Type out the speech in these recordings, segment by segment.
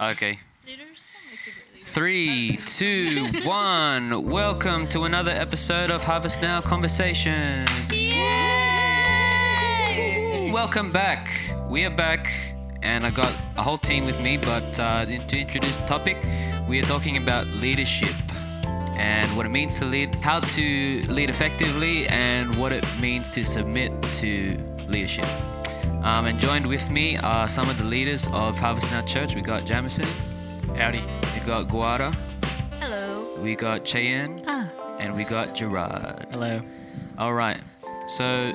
Okay. Leaders? That makes a great leader. Three, two, one. Welcome to another episode of Harvest Now Conversations. Welcome back. We are back, and I got a whole team with me. But uh, to introduce the topic, we are talking about leadership and what it means to lead, how to lead effectively, and what it means to submit to leadership. Um, and joined with me are some of the leaders of Harvest Now Church. We got Jamison, Howdy. we got Guara, Hello. we got Cheyenne, Ah. and we got Gerard. Hello. All right. So,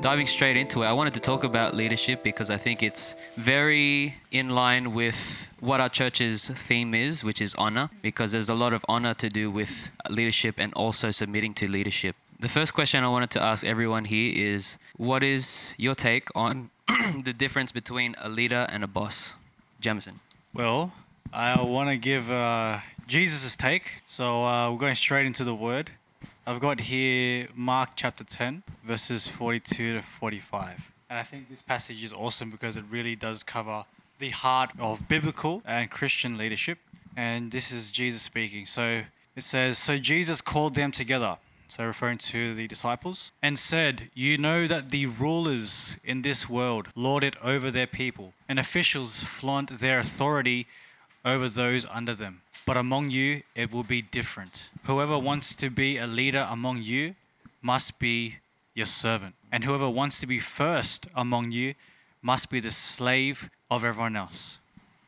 diving straight into it, I wanted to talk about leadership because I think it's very in line with what our church's theme is, which is honor, because there's a lot of honor to do with leadership and also submitting to leadership. The first question I wanted to ask everyone here is what is your take on the difference between a leader and a boss? Jamison. Well, I want to give uh, Jesus' take. So uh, we're going straight into the word. I've got here Mark chapter 10, verses 42 to 45. And I think this passage is awesome because it really does cover the heart of biblical and Christian leadership. And this is Jesus speaking. So it says, So Jesus called them together. So referring to the disciples, and said, You know that the rulers in this world lord it over their people, and officials flaunt their authority over those under them. But among you, it will be different. Whoever wants to be a leader among you must be your servant. And whoever wants to be first among you must be the slave of everyone else.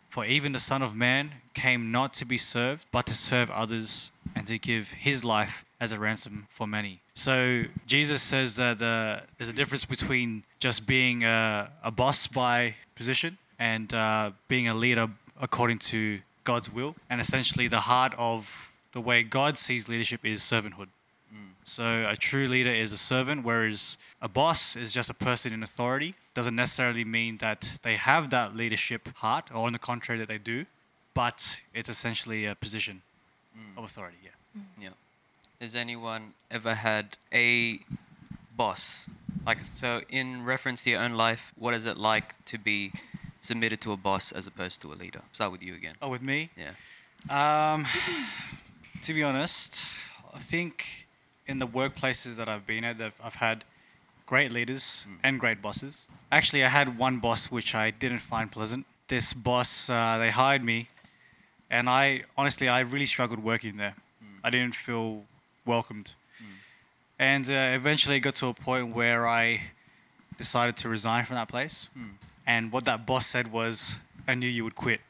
For even the Son of Man came not to be served, but to serve others and to give his life as a ransom for many. So Jesus says that uh, there's a difference between just being a, a boss by position and uh, being a leader according to God's will. And essentially, the heart of the way God sees leadership is servanthood. So a true leader is a servant, whereas a boss is just a person in authority. Doesn't necessarily mean that they have that leadership heart, or on the contrary, that they do, but it's essentially a position of authority. Yeah. Yeah. Has anyone ever had a boss? Like, so in reference to your own life, what is it like to be submitted to a boss as opposed to a leader? Start with you again. Oh, with me, Yeah. um, to be honest, I think in the workplaces that I've been at, I've, I've had great leaders and great bosses. Actually, I had one boss which I didn't find pleasant. This boss, uh, they hired me, and I honestly, I really struggled working there. I didn't feel welcomed, and uh, eventually it got to a point where I decided to resign from that place. And what that boss said was, "I knew you would quit,"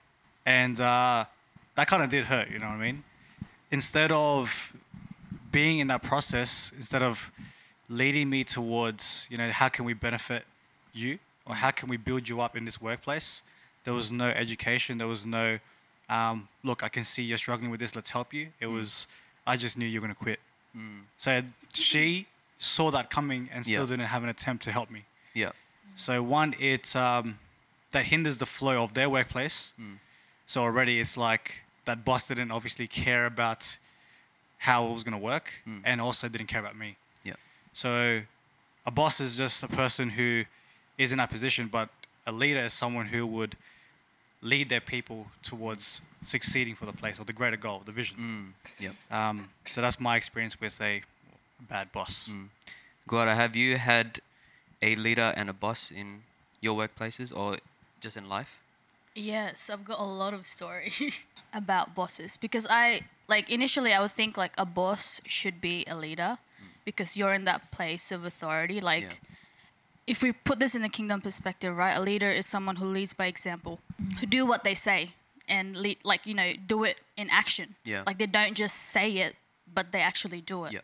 and uh, that kind of did hurt. You know what I mean? Instead of being in that process, instead of leading me towards, you know, how can we benefit you or how can we build you up in this workplace, there was no education. There was no, um, look, I can see you're struggling with this. Let's help you. It was, I just knew you were going to quit. Mm. So she saw that coming and still Yeah. didn't have an attempt to help me. Yeah. So one, it um, that hinders the flow of their workplace. Mm. So already it's like that boss didn't obviously care about how it was going to work, mm. and also didn't care about me. Yeah. So a boss is just a person who is in that position, but a leader is someone who would lead their people towards succeeding for the place or the greater goal, the vision. Mm. Yep. Um, so that's my experience with a bad boss. Guara, have you had a leader and a boss in your workplaces or just in life? Yes, I've got a lot of story about bosses because I like initially I would think like a boss should be a leader because you're in that place of authority. Like Yeah. If we put this in the kingdom perspective, right? A leader is someone who leads by example, who do what they say and lead, like you know do it in action. Yeah. Like they don't just say it, but they actually do it. Yeah.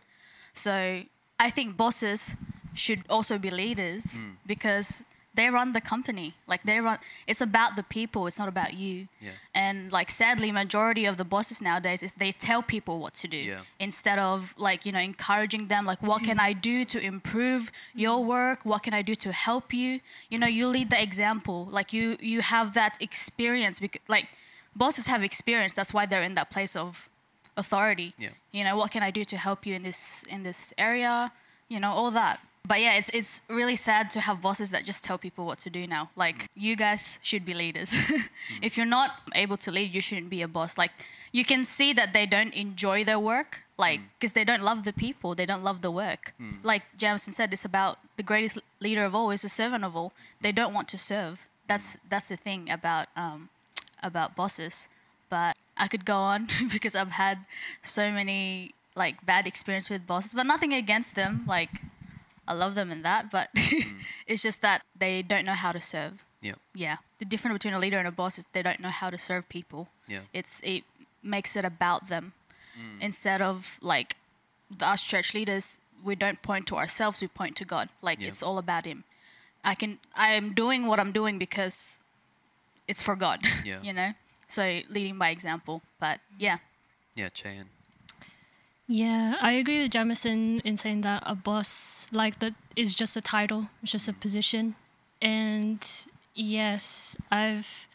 So I think bosses should also be leaders Mm. because they run the company. Like they run. It's about the people. It's not about you. Yeah. And like sadly, majority of the bosses nowadays is they tell people what to do Yeah. instead of like you know encouraging them. Like what can I do to improve your mm. work? What can I do to help you? You know, you lead the example. Like you you have that experience. Because like bosses have experience. That's why they're in that place of authority. Yeah. You know, what can I do to help you in this in this area? You know, all that. But yeah, it's it's really sad to have bosses that just tell people what to do now. Like you guys should be leaders. if you're not able to lead, you shouldn't be a boss. Like you can see that they don't enjoy their work, like mm. because they don't love the people, they don't love the work. Mm. Like Jamison said, it's about the greatest leader of all is the servant of all. They don't want to serve. That's mm. that's the thing about um, about bosses. But I could go on because I've had so many like bad experience with bosses, but nothing against them. Like I love them in that, but mm. it's just that they don't know how to serve. Yeah. Yeah, the difference between a leader and a boss is they don't know how to serve people. Yeah. It's it makes it about them mm. instead of like us church leaders. We don't point to ourselves; we point to God. Like Yeah. it's all about Him. I can. I am doing what I'm doing because it's for God. Yeah. you know. So leading by example. But yeah. Yeah, Cheyenne. Yeah, I agree with Jamison in saying that a boss like that is just a title, it's just a mm. position. And yes, I've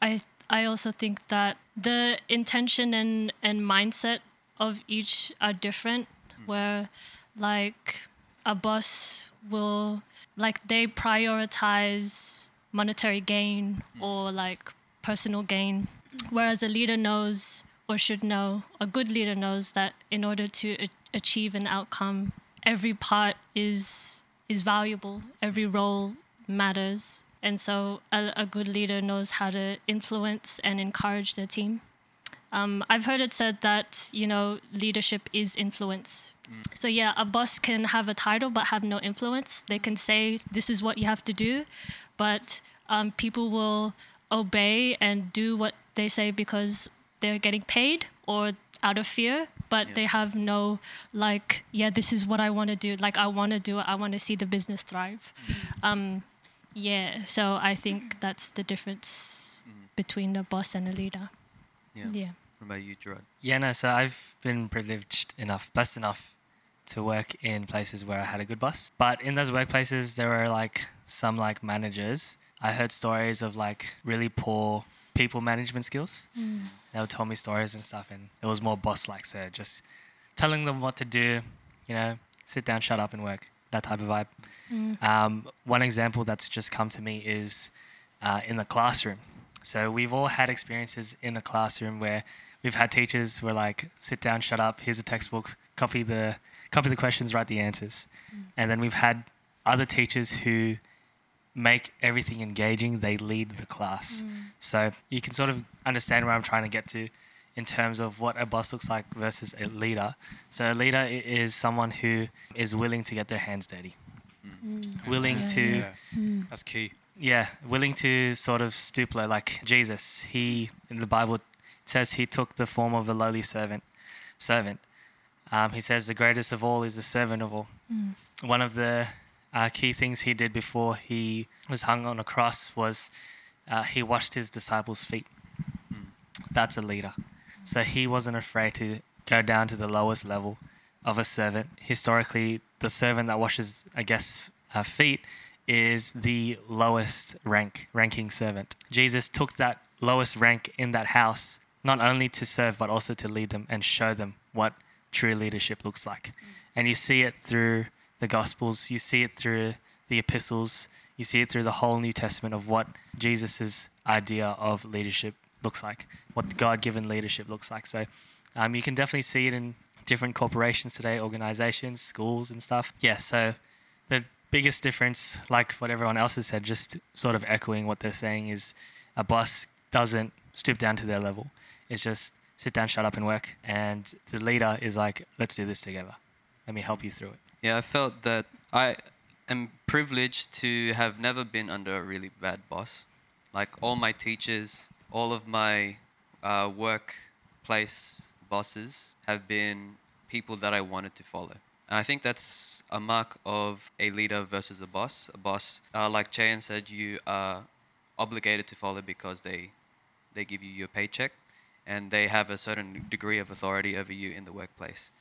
I I also think that the intention and, and mindset of each are different mm. where like a boss will like they prioritize monetary gain mm. or like personal gain. Whereas a leader knows or should know a good leader knows that in order to achieve an outcome every part is is valuable every role matters and so a, a good leader knows how to influence and encourage their team um, I've heard it said that you know leadership is influence. So yeah, a boss can have a title but have no influence. They can say this is what you have to do, but um, people will obey and do what they say because they're getting paid or out of fear. But Yeah. they have no like, yeah, this is what I want to do. Like I want to do it. I want to see the business thrive. Mm-hmm. Um, yeah. So I think that's the difference mm-hmm. between a boss and a leader. Yeah. yeah. What about you, Gerard? Yeah, no, so I've been privileged enough, blessed enough to work in places where I had a good boss. But in those workplaces, there were like some like managers. I heard stories of like really poor people management skills. Mm. They would tell me stories and stuff, and it was more boss like, so just telling them what to do, you know, sit down, shut up, and work. That type of vibe. Um, one example that's just come to me is uh, in the classroom. So we've all had experiences in a classroom where we've had teachers who are like, sit down, shut up, here's a textbook, copy the copy the questions, write the answers. And then we've had other teachers who make everything engaging, they lead the class. Mm. So you can sort of understand where I'm trying to get to in terms of what a boss looks like versus a leader. So a leader is someone who is willing to get their hands dirty. Mm. Willing Yeah. to Yeah. Mm. That's key. yeah, willing to sort of stoop low, like Jesus. He in the Bible says he took the form of a lowly servant. Servant. Um, he says the greatest of all is the servant of all. One of the uh, key things he did before he was hung on a cross was uh, he washed his disciples' feet. That's a leader. So he wasn't afraid to go down to the lowest level of a servant. Historically, the servant that washes a guest's uh, feet is the lowest rank ranking servant. Jesus took that lowest rank in that house not only to serve but also to lead them and show them what true leadership looks like. And you see it through the gospels, you see it through the epistles, you see it through the whole New Testament of what Jesus's idea of leadership looks like, what God-given leadership looks like. So um, you can definitely see it in different corporations today, organizations, schools, and stuff. Yeah, so the biggest difference, like what everyone else has said, just sort of echoing what they're saying, is a boss doesn't stoop down to their level. It's just sit down, shut up, and work. And the leader is like, let's do this together. Let me help you through it. Yeah, I felt that I am privileged to have never been under a really bad boss. Like all my teachers, all of my uh, workplace bosses have been people that I wanted to follow. And I think that's a mark of a leader versus a boss. A boss, uh, like Cheyenne said, you are obligated to follow because they they give you your paycheck and they have a certain degree of authority over you in the workplace.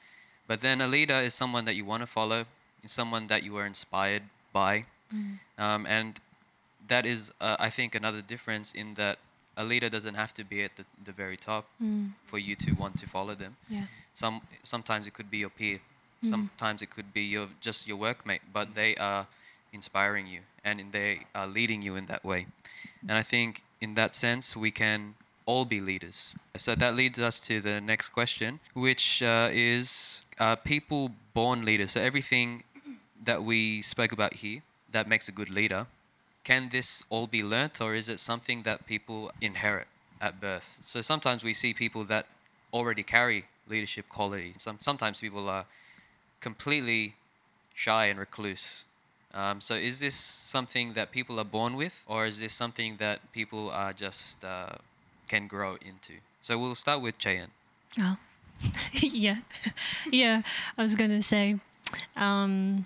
But then a leader is someone that you want to follow, is someone that you are inspired by. Um, and that is, uh, I think, another difference in that a leader doesn't have to be at the, the very top for you to want to follow them. Yeah. Some Sometimes it could be your peer Sometimes it could be your just your workmate, but they are inspiring you and they are leading you in that way. And I think in that sense we can all be leaders. So that leads us to the next question, which uh, is uh, people born leaders. So everything that we spoke about here that makes a good leader, can this all be learnt or is it something that people inherit at birth? So sometimes we see people that already carry leadership quality. Some, sometimes people are completely shy and recluse. Um, so is this something that people are born with or is this something that people are just uh, can grow into? So we'll start with Cheyenne. Oh, yeah, yeah. I was gonna say, um,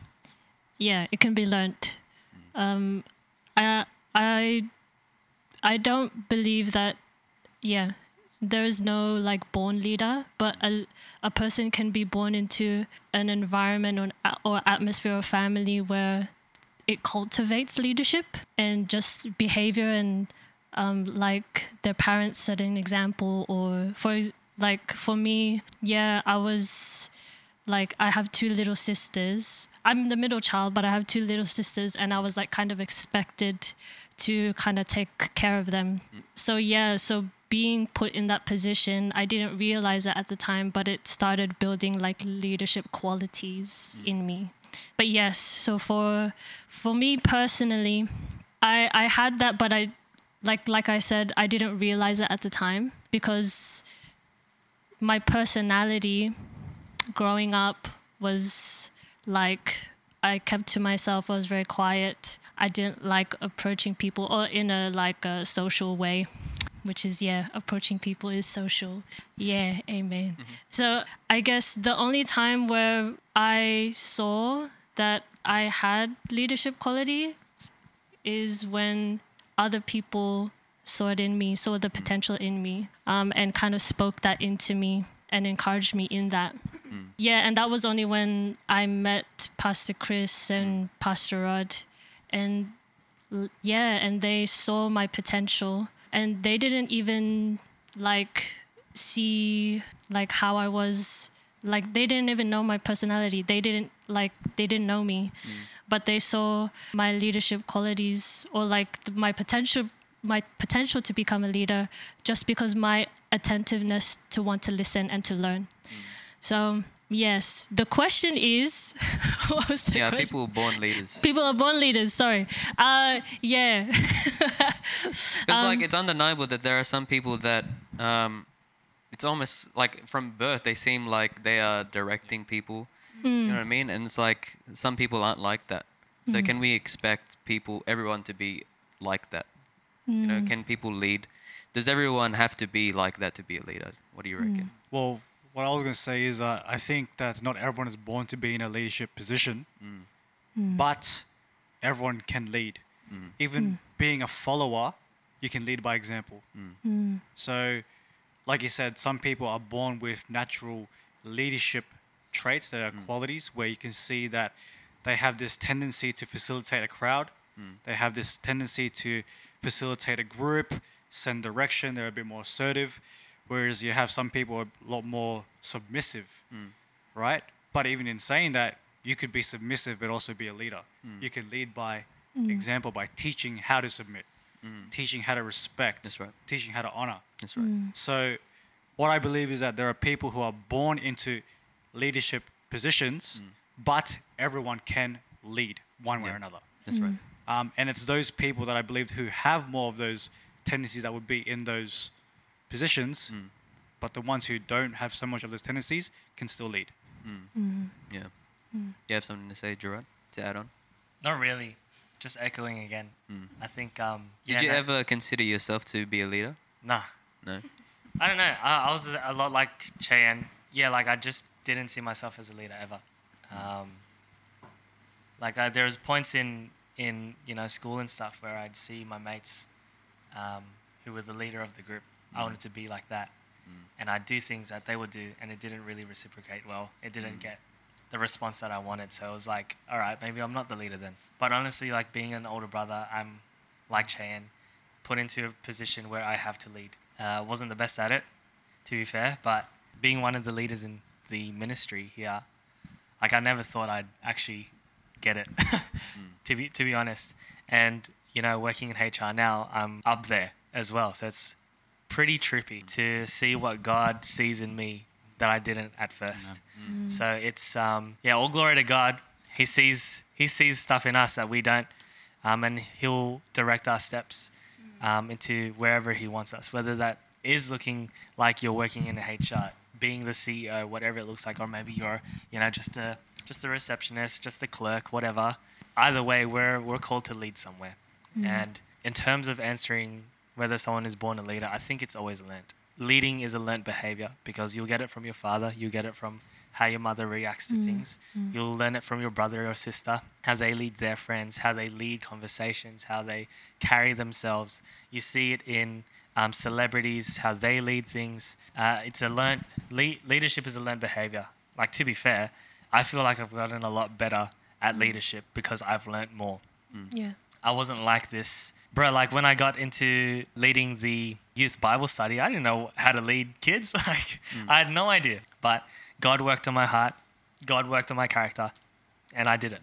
yeah, it can be learnt. Um, I, I, I don't believe that. Yeah, there is no like born leader, but a, a person can be born into an environment or, or atmosphere or family where it cultivates leadership and just behavior and um, like their parents set an example or for like for me yeah i was like i have two little sisters. I'm the middle child but i have two little sisters and i was like kind of expected to kind of take care of them. So yeah so being put in that position i didn't realize it at the time but it started building like leadership qualities in me. But yes so for for me personally i i had that but i like like i said i didn't realize it at the time because my personality growing up was like I kept to myself. I was very quiet. I didn't like approaching people or in a like a social way, which is yeah, approaching people is social. Yeah, amen. Mm-hmm. So I guess the only time where I saw that I had leadership qualities is when other people saw it in me, saw the potential in me, um, and kind of spoke that into me and encouraged me in that. Mm. Yeah, and that was only when I met Pastor Chris and mm. Pastor Rod, and yeah, and they saw my potential, and they didn't even like see like how I was. Like they didn't even know my personality. They didn't like they didn't know me, mm. But they saw my leadership qualities or like th- my potential my potential to become a leader just because my attentiveness to want to listen and to learn. So yes, the question is, what was the Yeah, question? people born leaders. People are born leaders. Sorry. Uh, yeah. Because Um, like it's undeniable that there are some people that um, it's almost like from birth they seem like they are directing people. You Hmm. know what I mean? And it's like some people aren't like that. So Hmm. can we expect people, everyone, to be like that? You know, Hmm. can people lead? Does everyone have to be like that to be a leader? What do you Hmm. reckon? Well, what I was going to say is uh, I think that not everyone is born to be in a leadership position, but everyone can lead. Even being a follower, you can lead by example. So, like you said, some people are born with natural leadership traits that are hmm. qualities where you can see that they have this tendency to facilitate a crowd. Hmm. They have this tendency to facilitate a group, send direction. They're a bit more assertive. Whereas you have some people a lot more submissive, hmm. right? But even in saying that, you could be submissive but also be a leader. You can lead by example by teaching how to submit, teaching how to respect, That's right. teaching how to honor. That's right. So, what I believe is that there are people who are born into leadership positions, mm. but everyone can lead one way Yeah. or another. That's right. Mm. Um, and it's those people that I believe who have more of those tendencies that would be in those positions, mm. but the ones who don't have so much of those tendencies can still lead. Yeah. You have something to say, Gerard, to add on? Not really. Just echoing again. I think. Um, Did yeah, you no- ever consider yourself to be a leader? Nah. No. I don't know. I, I was a lot like Cheyenne. Yeah, like I just didn't see myself as a leader ever. Um, like I, there was points in in you know school and stuff where I'd see my mates um, who were the leader of the group. I wanted to be like that, and I'd do things that they would do, and it didn't really reciprocate well. It didn't get the response that I wanted. So it was like, all right, maybe I'm not the leader then. But honestly, like being an older brother, I'm like Cheyenne, put into a position where I have to lead. Uh, wasn't the best at it, to be fair, but being one of the leaders in the ministry here, Like I never thought I'd actually get it, to be to be honest. And you know, working in HR now, I'm up there as well. So it's pretty trippy to see what God sees in me that I didn't at first. So it's um, yeah, all glory to God. He sees he sees stuff in us that we don't, um, and he'll direct our steps um, into wherever he wants us. Whether that is looking like you're working in HR, being the CEO, whatever it looks like, or maybe you're you know just a just a receptionist, just a clerk, whatever. Either way, we're we're called to lead somewhere. Mm-hmm. And in terms of answering whether someone is born a leader, I think it's always learnt. Leading is a learnt behavior because you'll get it from your father, you get it from how your mother reacts to mm-hmm. things. Mm-hmm. You'll learn it from your brother or sister, how they lead their friends, how they lead conversations, how they carry themselves. You see it in um, celebrities, how they lead things. Uh, it's a learned le- leadership is a learned behavior. Like to be fair, I feel like I've gotten a lot better at leadership because I've learned more. Yeah. I wasn't like this. Bro, like when I got into leading the youth Bible study, I didn't know how to lead kids. Like I had no idea. But God worked on my heart, God worked on my character, and I did it.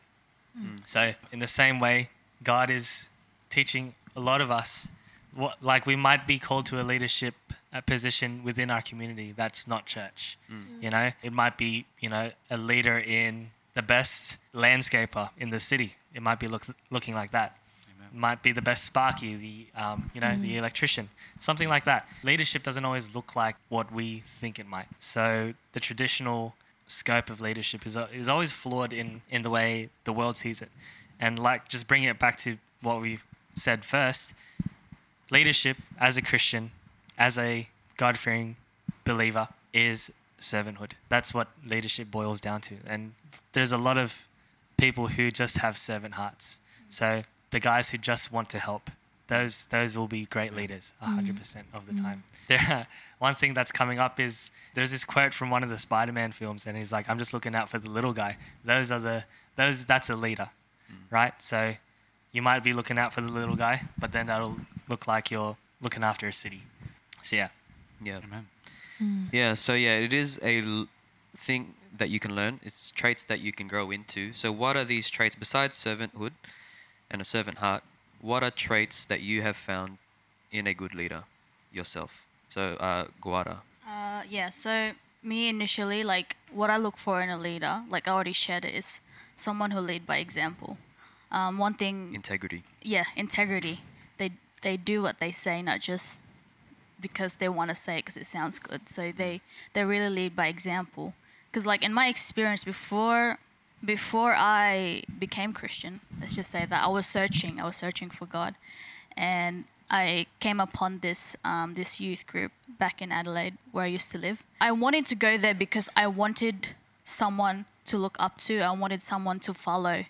So in the same way, God is teaching a lot of us what like we might be called to a leadership uh, position within our community that's not church. You know, it might be, you know, a leader in the best landscaper in the city. It might be look, looking like that might be the best sparky, the um, you know the electrician, something like that. Leadership doesn't always look like what we think it might. So the traditional scope of leadership is is always flawed in in the way the world sees it, and like just bringing it back to what we said first, leadership as a Christian, as a God fearing believer is servanthood. That's what leadership boils down to, and there's a lot of people who just have servant hearts. So the guys who just want to help, those those will be great leaders 100% mm. of the mm. time. There, one thing that's coming up is there's this quote from one of the Spider-Man films, and he's like, "I'm just looking out for the little guy." Those are the those that's a leader, mm. right? So you might be looking out for the little guy, but then that'll look like you're looking after a city. So yeah, Yeah. Amen. Yeah, so yeah, it is a l- thing that you can learn. It's traits that you can grow into. So, what are these traits besides servanthood and a servant heart? What are traits that you have found in a good leader yourself? So, uh, Guara. Uh, yeah, so me initially, like what I look for in a leader, like I already shared it, is someone who lead by example. Um, one thing, integrity. yeah, integrity. They do what they say, not just because they want to say it because it sounds good. So they they really lead by example. Because like in my experience before before I became Christian, let's just say that I was searching. I was searching for God, and I came upon this um, this youth group back in Adelaide where I used to live. I wanted to go there because I wanted someone to look up to. I wanted someone to follow.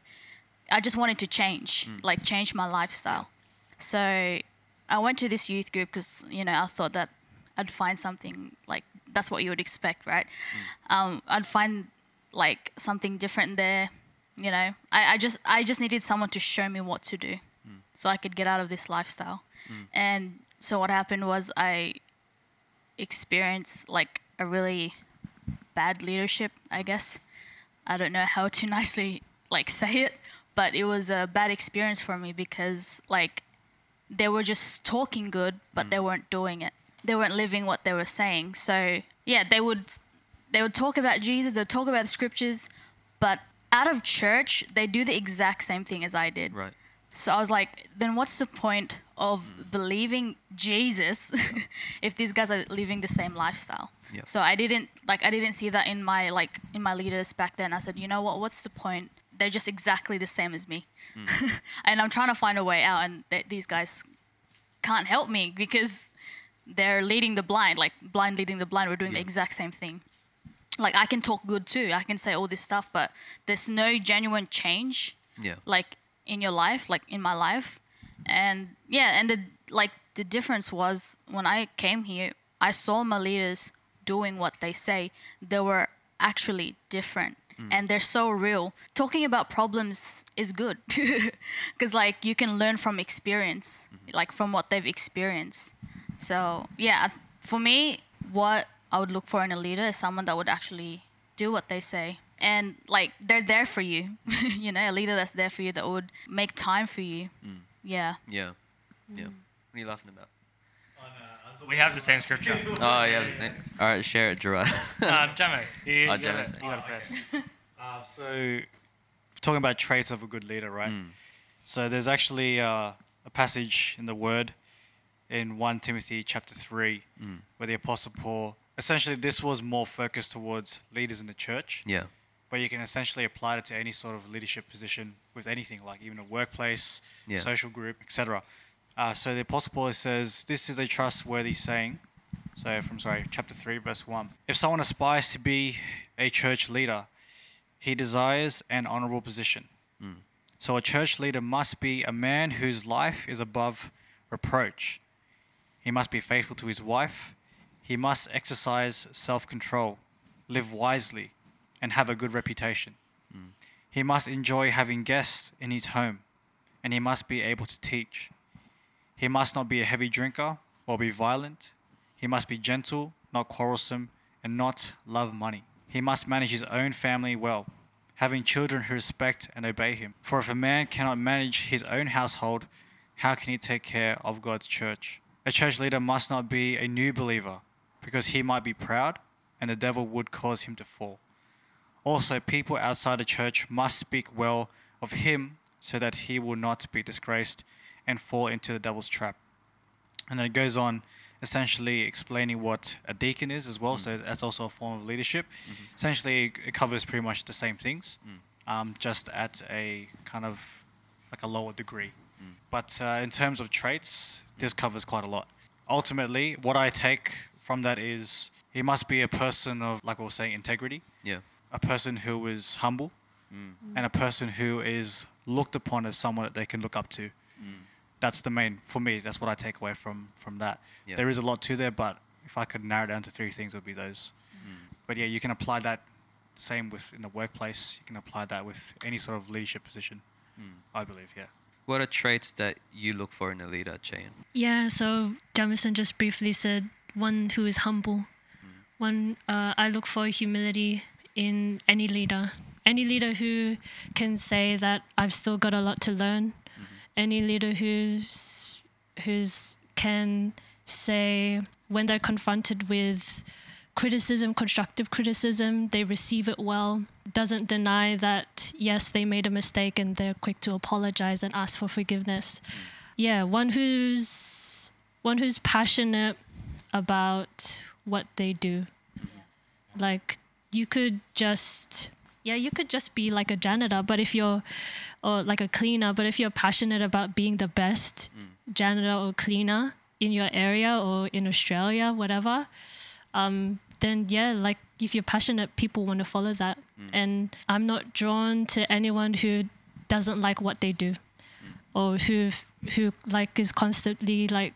I just wanted to change, like change my lifestyle. So I went to this youth group because you know I thought that I'd find something like that's what you would expect, right? Mm. Um, I'd find like something different there. You know, I, I just I just needed someone to show me what to do, mm. so I could get out of this lifestyle. Mm. And so what happened was I experienced like a really bad leadership, I guess. I don't know how to nicely like say it, but it was a bad experience for me because like they were just talking good, but they mm. weren't doing it. They weren't living what they were saying. So yeah, they would they would talk about Jesus, they'd talk about the scriptures, but out of church, they do the exact same thing as I did. Right. So I was like, then what's the point of mm. believing Jesus if these guys are living the same lifestyle? Yep. So I didn't like I didn't see that in my like in my leaders back then. I said, you know what? What's the point? They're just exactly the same as me, hmm. and I'm trying to find a way out, and th- these guys can't help me because they're leading the blind, like blind leading the blind. We're doing the exact same thing. Like I can talk good too. I can say all this stuff, but there's no genuine change Yeah. like in your life, like in my life. And yeah, and the like the difference was when I came here, I saw my leaders doing what they say. They were actually different. Mm. And they're so real. Talking about problems is good because, like, you can learn from experience, mm-hmm. like from what they've experienced. So, yeah, for me, what I would look for in a leader is someone that would actually do what they say and like they're there for you. you know, a leader that's there for you that would make time for you. Mm. Yeah. Yeah. Yeah. Mm. What are you laughing about? Uh, we have the same scripture. Oh, yeah. the same- All right, share it, Gerard. uh, Jamo, you, oh, you, Oh, got you got it first. Uh, so, talking about traits of a good leader, right? So, there's actually uh, a passage in the Word in 1 Timothy chapter 3 where the Apostle Paul, essentially, this was more focused towards leaders in the church, yeah. but you can essentially apply it to any sort of leadership position with anything, like even a workplace, Yeah. social group, etc. Uh, so, the Apostle Paul says, This is a trustworthy saying. So, from sorry, chapter 3, verse 1. If someone aspires to be a church leader, he desires an honorable position. Hmm. So, a church leader must be a man whose life is above reproach. He must be faithful to his wife. He must exercise self control, live wisely, and have a good reputation. Hmm. He must enjoy having guests in his home, and he must be able to teach. He must not be a heavy drinker or be violent. He must be gentle, not quarrelsome, and not love money. He must manage his own family well, having children who respect and obey him. For if a man cannot manage his own household, how can he take care of God's church? A church leader must not be a new believer, because he might be proud, and the devil would cause him to fall. Also, people outside the church must speak well of him so that he will not be disgraced and fall into the devil's trap. And then it goes on essentially explaining what a deacon is as well. So mm. that's also a form of leadership. Mm-hmm. Essentially, it covers pretty much the same things, mm. um, just at a kind of like a lower degree. Mm. But uh, in terms of traits, this covers quite a lot. Ultimately, what I take from that is he must be a person of, like we were saying, integrity Yeah. a person who is humble and a person who is looked upon as someone that they can look up to. That's the main for me. That's what I take away from from that. Yeah. There is a lot to there, but if I could narrow down to three things, it would be those. Mm. But yeah, you can apply that same with in the workplace. You can apply that with any sort of leadership position. Mm. I believe, yeah. What are traits that you look for in a leader, Cheyenne? Yeah, so Jamison just briefly said one who is humble. Mm. One, uh, I look for humility in any leader. Any leader who can say that I've still got a lot to learn. Any leader who's who's can say when they're confronted with criticism, constructive criticism, they receive it well. Doesn't deny that yes, they made a mistake and they're quick to apologize and ask for forgiveness. Yeah, one who's one who's passionate about what they do. Like you could just yeah, you could just be like a janitor, but if you're or like a cleaner, but if you're passionate about being the best mm. janitor or cleaner in your area or in Australia, whatever, um, then yeah, like if you're passionate, people want to follow that. Mm. And I'm not drawn to anyone who doesn't like what they do, mm. or who who like is constantly like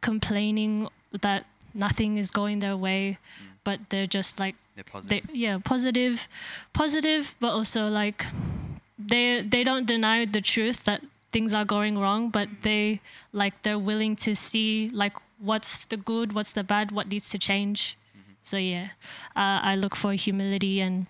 complaining that nothing is going their way, but they're just like They're positive. they yeah positive, positive, but also like they they don't deny the truth that things are going wrong, but they like they're willing to see like what's the good, what's the bad, what needs to change. So yeah, uh, I look for humility and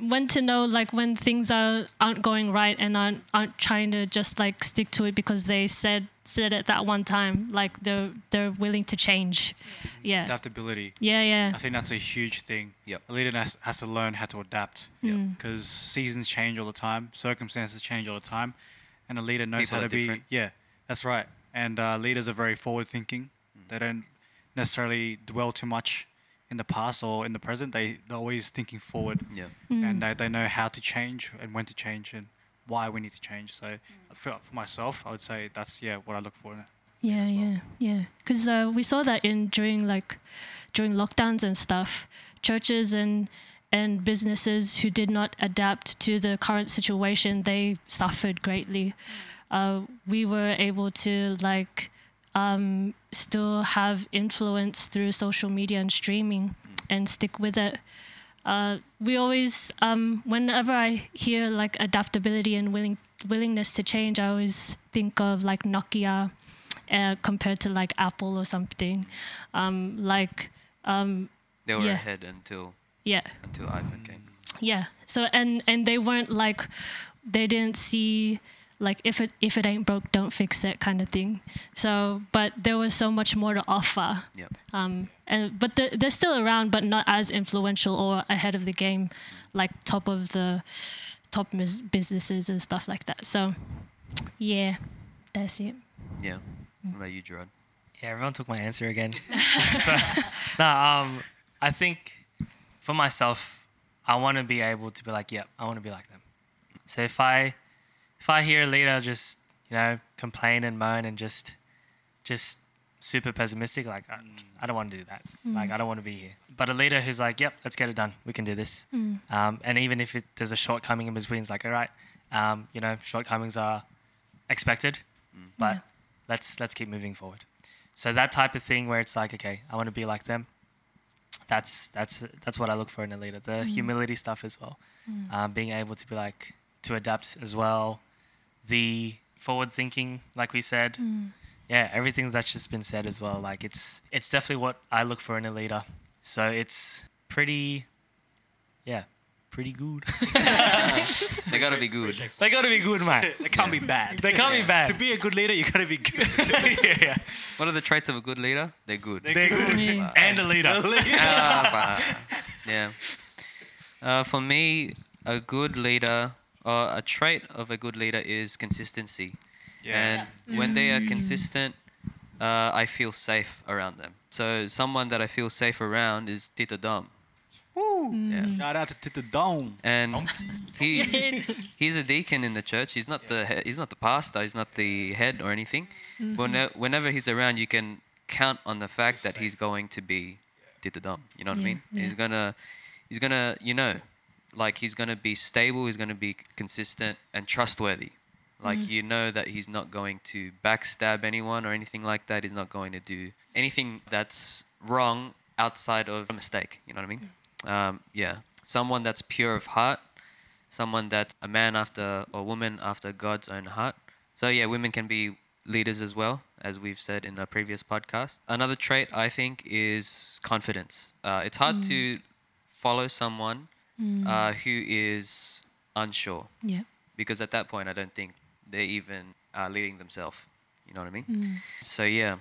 when to know like when things are aren't going right and aren't aren't trying to just like stick to it because they said said it that one time. Like they're they're willing to change. Yeah. Adaptability. Yeah, yeah. I think that's a huge thing. Yep. A leader has, has to learn how to adapt Mm. because seasons change all the time, circumstances change all the time, and a leader knows People how are to be. Yeah, that's right. And uh, leaders are very forward thinking. They don't necessarily dwell too much in the past or in the present. They, they're always thinking forward. Yeah. And they, they know how to change and when to change and why we need to change. So for, for myself, I would say that's, yeah, what I look for. Yeah, well. yeah, yeah. Because uh, we saw that in during like during lockdowns and stuff, churches and and businesses who did not adapt to the current situation, they suffered greatly. Uh, we were able to like um, still have influence through social media and streaming, and stick with it. Uh, we always, um, whenever I hear like adaptability and willing willingness to change, I always think of like Nokia uh, compared to like Apple or something. Um, like, um, They were Yeah. ahead until yeah, until iPhone came. yeah. So and and they weren't like they didn't see like if it if it ain't broke, don't fix it kind of thing. So but there was so much more to offer. Yep. Um, and but they're, they're still around, but not as influential or ahead of the game, like top of the top mis- businesses and stuff like that. So, yeah, that's it. Yeah. What about you, Gerard? Yeah, everyone took my answer again. so, no, um, I think for myself, I want to be able to be like, yep, I want to be like them. So if I, if I hear a leader just, you know, complain and moan and just, just super pessimistic, like I, I don't want to do that. Like I don't want to be here. But a leader who's like, yep, let's get it done. We can do this. Um, and even if it, there's a shortcoming in between, it's like, all right, um, you know, shortcomings are expected, but Yeah. let's let's keep moving forward. So that type of thing where it's like, okay, I want to be like them. That's that's that's what I look for in a leader. The humility stuff as well, um, being able to be like to adapt as well. The forward thinking, like we said, yeah, everything that's just been said as well. Like it's it's definitely what I look for in a leader. So it's pretty, yeah, pretty good. They gotta be good. they gotta be good, man. They can't be bad. They can't be bad. To be a good leader, you gotta be good. yeah, yeah. What are the traits of a good leader? They're good. They're good. Yeah. and a leader. Ah, bah. yeah. Uh, for me, a good leader or a trait of a good leader is consistency. And when they are mm. consistent, uh, I feel safe around them. So someone that I feel safe around is Tito Dom. Woo. Mm. Yeah. Shout out to Tito Dom. And he he's a deacon in the church. He's not the he- he's not the pastor. He's not the head or anything. Mm-hmm. Whene- uh, whenever he's around, you can count on the fact that he's going to be Tito Dom. You know what I mean? yeah. He's gonna he's gonna you know, like he's gonna be stable. He's gonna be consistent and trustworthy. Like you know that he's not going to backstab anyone or anything like that. He's not going to do anything that's wrong outside of a mistake. You know what I mean? Um, yeah, someone that's pure of heart, someone that's a man after or woman after God's own heart. So yeah, women can be leaders as well, as we've said in a previous podcast. Another trait I think is confidence. Uh, it's hard to follow someone uh, who is unsure Yeah. because at that point I don't think they're even uh, leading themselves. You know what I mean? So yeah,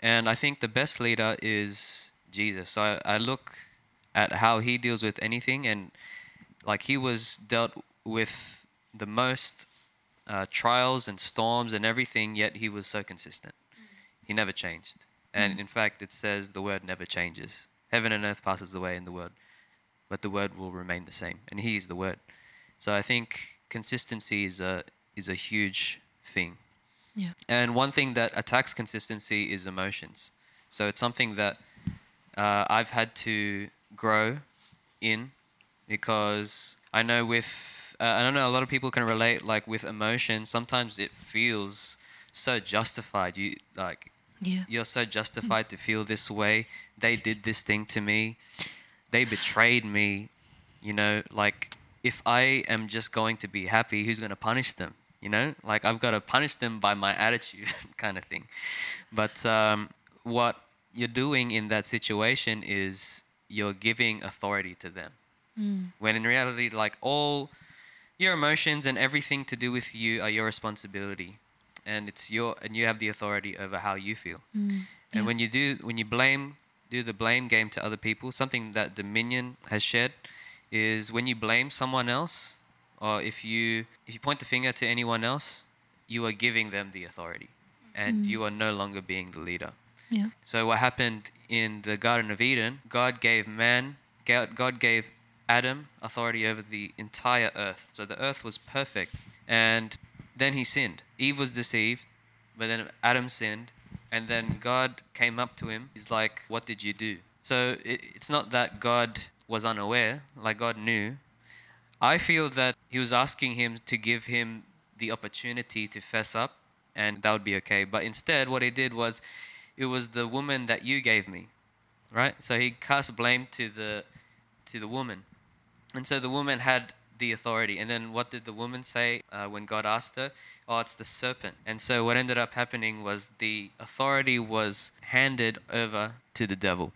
and I think the best leader is Jesus. So I, I look at how he deals with anything, and like he was dealt with the most uh, trials and storms and everything, yet he was so consistent. He never changed, and in fact, it says the word never changes. Heaven and earth passes away in the word, but the word will remain the same, and he is the word. So I think consistency is a is a huge thing. Yeah. And one thing that attacks consistency is emotions. So it's something that uh, I've had to grow in because I know with uh, I don't know a lot of people can relate like with emotion. Sometimes it feels so justified. You like Yeah. you're so justified to feel this way. They did this thing to me. They betrayed me. You know, like if I am just going to be happy, who's going to punish them? You know, like I've got to punish them by my attitude, kind of thing. But um, what you're doing in that situation is you're giving authority to them. When in reality, like all your emotions and everything to do with you are your responsibility and it's your and you have the authority over how you feel and when you do when you blame do the blame game to other people something that dominion has shared is when you blame someone else or if you if you point the finger to anyone else you are giving them the authority and mm. you are no longer being the leader Yeah. so what happened in the Garden of Eden? God gave man, God God gave Adam authority over the entire earth. So the earth was perfect, and then he sinned. Eve was deceived, but then Adam sinned, and then God came up to him. He's like, "What did you do?" So it, it's not that God was unaware, like God knew. I feel that he was asking him to give him the opportunity to fess up, and that would be okay. But instead, what he did was, it was the woman that you gave me, right? So he cast blame to the to the woman, and so the woman had the authority. And then what did the woman say uh, when God asked her? Oh, it's the serpent. And so what ended up happening was the authority was handed over to the devil.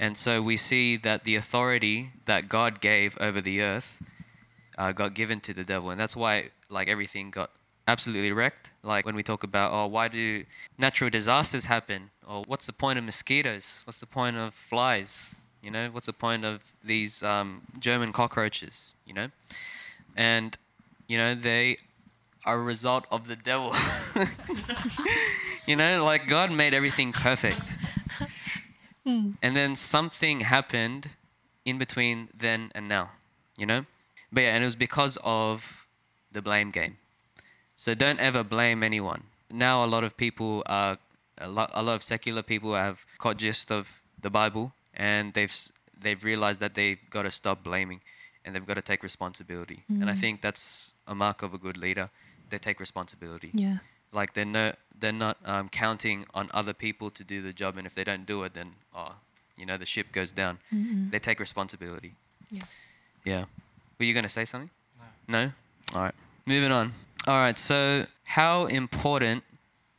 And so we see that the authority that God gave over the earth uh, got given to the devil, and that's why like everything got absolutely wrecked. Like when we talk about, oh, why do natural disasters happen? Or what's the point of mosquitoes? What's the point of flies? You know, what's the point of these um, German cockroaches? You know, and you know they are a result of the devil. you know, like God made everything perfect. And then something happened in between then and now, you know? But yeah, and it was because of the blame game. So don't ever blame anyone. Now a lot of people are a lot, a lot of secular people have caught gist of the Bible and they've they've realized that they've got to stop blaming and they've got to take responsibility. And I think that's a mark of a good leader. They take responsibility. Yeah. like they're no they're not um, counting on other people to do the job and if they don't do it then oh you know the ship goes down. They take responsibility. Yeah. yeah. Were you going to say something? No. No? All right moving on. All right so how important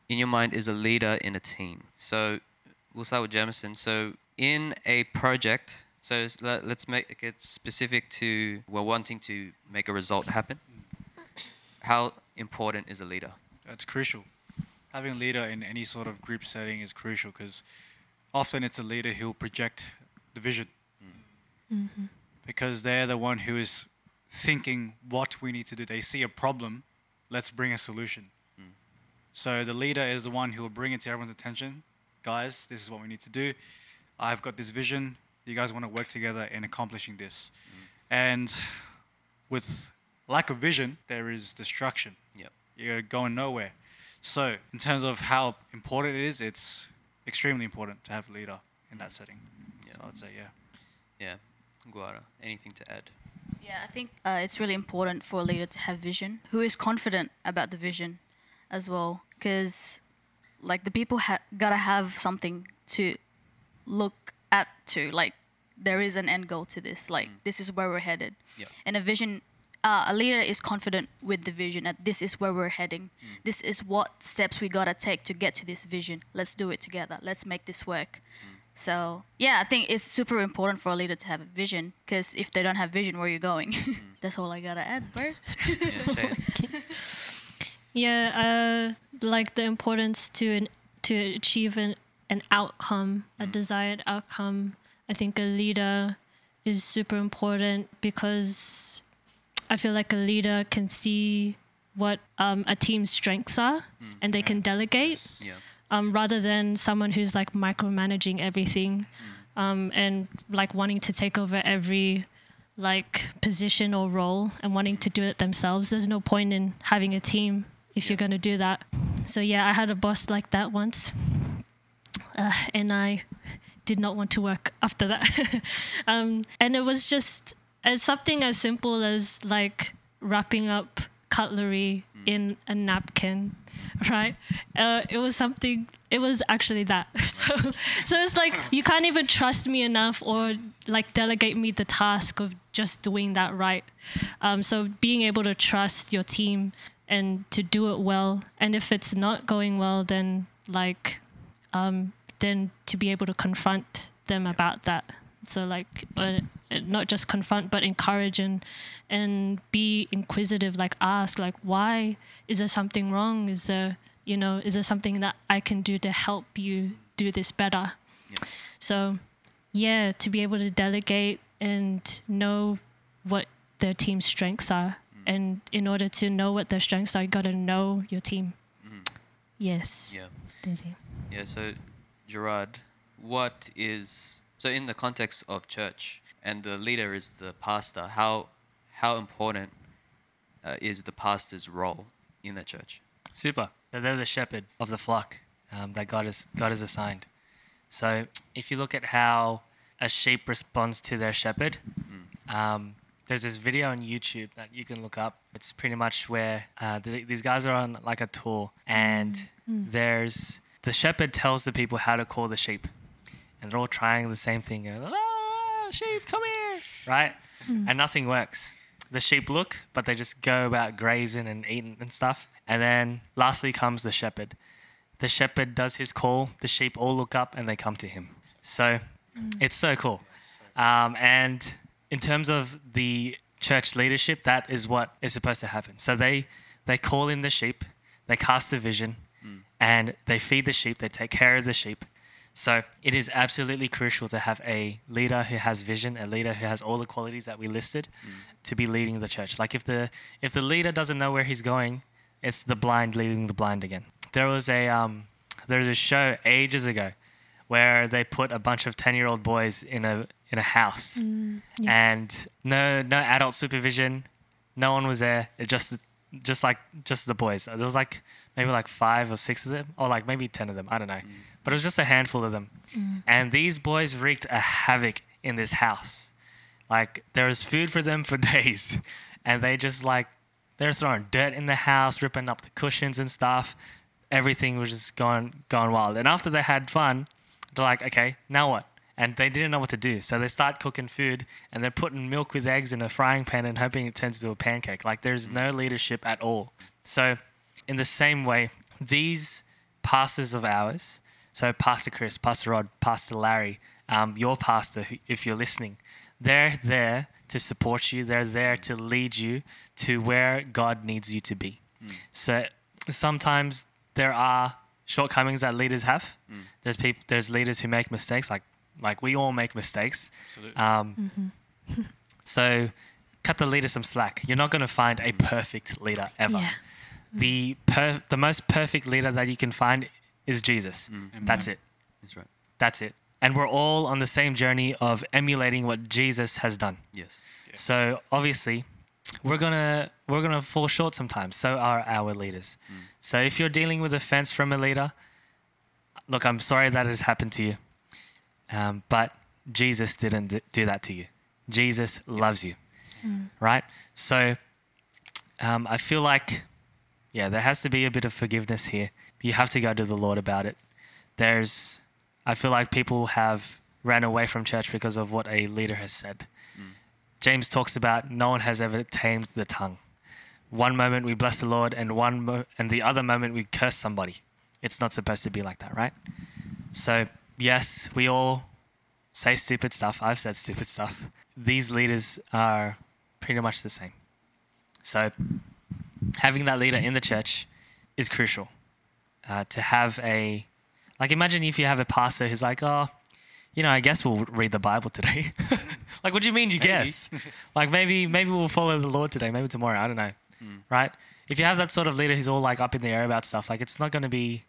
in your mind is a leader in a team? So we'll start with Jamison. So in a project so let- let's make it specific to we're wanting to make a result happen how important is a leader It's crucial. Having a leader in any sort of group setting is crucial because often it's a leader who will project the vision mm-hmm. because they're the one who is thinking what we need to do. They see a problem, let's bring a solution. Mm. So the leader is the one who will bring it to everyone's attention. Guys, this is what we need to do. I've got this vision. You guys want to work together in accomplishing this. And with lack of vision, there is destruction yep you're going nowhere. So, in terms of how important it is, it's extremely important to have a leader in that setting. Yeah. So, I'd say, yeah. Yeah, Guara. Anything to add? Yeah, I think uh, it's really important for a leader to have vision, who is confident about the vision as well. Because, like, the people ha- gotta have something to look at to. Like, there is an end goal to this. Like, this is where we're headed. Yeah. And a vision, uh, a leader is confident with the vision that this is where we're heading. This is what steps we gotta take to get to this vision. Let's do it together. Let's make this work. So yeah, I think it's super important for a leader to have a vision because if they don't have vision, where are you going? That's all I gotta add, bro. Yeah, Jade. Yeah, uh, like the importance to an, to achieve an, an outcome, a desired outcome. I think a leader is super important because I feel like a leader can see what um, a team's strengths are and they can delegate Yeah. um, rather than someone who's like micromanaging everything um, and like wanting to take over every like position or role and wanting to do it themselves. There's no point in having a team if Yeah. you're going to do that. So yeah, I had a boss like that once, uh, and I did not want to work after that. um, and it was just as something as simple as like wrapping up cutlery in a napkin, right? Uh, it was something. It was actually that. So, so it's like you can't even trust me enough or like delegate me the task of just doing that right. Um, so being able to trust your team and to do it well, and if it's not going well, then like um, then to be able to confront them about that. So like uh, not just confront, but encourage and and be inquisitive. Like ask, like why is there something wrong? Is there you know is there something that I can do to help you do this better? Yeah. So yeah, to be able to delegate and know what their team's strengths are, and in order to know what their strengths are, you got to know your team. Mhm. Yes. Yeah. Yeah. So, Gerard, what is so in the context of church and the leader is the pastor? How how important uh, is the pastor's role in the church? Super. They're they're the shepherd of the flock um, that God has God has assigned. So if you look at how a sheep responds to their shepherd, um, there's this video on YouTube that you can look up. It's pretty much where uh, th- these guys are on like a tour, and there's the shepherd tells the people how to call the sheep, and they're all trying the same thing. Ah, sheep, come here, right? And nothing works. The sheep look, but they just go about grazing and eating and stuff. And then lastly comes the shepherd. The shepherd does his call. The sheep all look up and they come to him. So It's so cool. Um, and in terms of the church leadership, that is what is supposed to happen. So they they call in the sheep, they cast the vision, and they feed the sheep. They take care of the sheep. So it is absolutely crucial to have a leader who has vision, a leader who has all the qualities that we listed, to be leading the church. Like if the if the leader doesn't know where he's going, it's the blind leading the blind again. There was a um, there was a show ages ago where they put a bunch of ten year old boys in a in a house, and no no adult supervision, no one was there. It just just like just the boys. There was like maybe like five or six of them, or like maybe ten of them. I don't know, mm. but it was just a handful of them, mm. and these boys wreaked a havoc in this house. Like there was food for them for days, and they just like they're throwing dirt in the house, ripping up the cushions and stuff. Everything was just going going wild. And after they had fun, they're like, okay, now what? And they didn't know what to do, so they start cooking food and they're putting milk with eggs in a frying pan and hoping it turns into a pancake. Like there's no leadership at all. So, in the same way, these pastors of ours, so Pastor Chris, Pastor Rod, Pastor Larry, um, your pastor, if you're listening, they're there to support you. They're there to lead you to where God needs you to be. So sometimes there are shortcomings that leaders have. There's people, there's leaders who make mistakes. Like like we all make mistakes. Absolutely. Um, so cut the leader some slack. You're not going to find a perfect leader ever. Yeah. The per, the most perfect leader that you can find is Jesus. That's it. That's right. That's it. And we're all on the same journey of emulating what Jesus has done. Yes. So obviously, we're gonna we're gonna fall short sometimes. So are our leaders. So if you're dealing with offense from a leader, look, I'm sorry that has happened to you, um, but Jesus didn't do that to you. Jesus loves you, right? So um, I feel like, yeah, there has to be a bit of forgiveness here. You have to go to the Lord about it. There's, I feel like people have ran away from church because of what a leader has said. Mm. James talks about no one has ever tamed the tongue. One moment we bless the Lord, and one mo- and the other moment we curse somebody. It's not supposed to be like that, right? So yes, we all say stupid stuff. I've said stupid stuff. These leaders are pretty much the same. So having that leader in the church is crucial. Uh, to have a like, imagine if you have a pastor who's like, oh, you know, I guess we'll read the Bible today. like, what do you mean you guess? like, maybe maybe we'll follow the Lord today, maybe tomorrow. I don't know, right? If you have that sort of leader who's all like up in the air about stuff, like it's not going to be.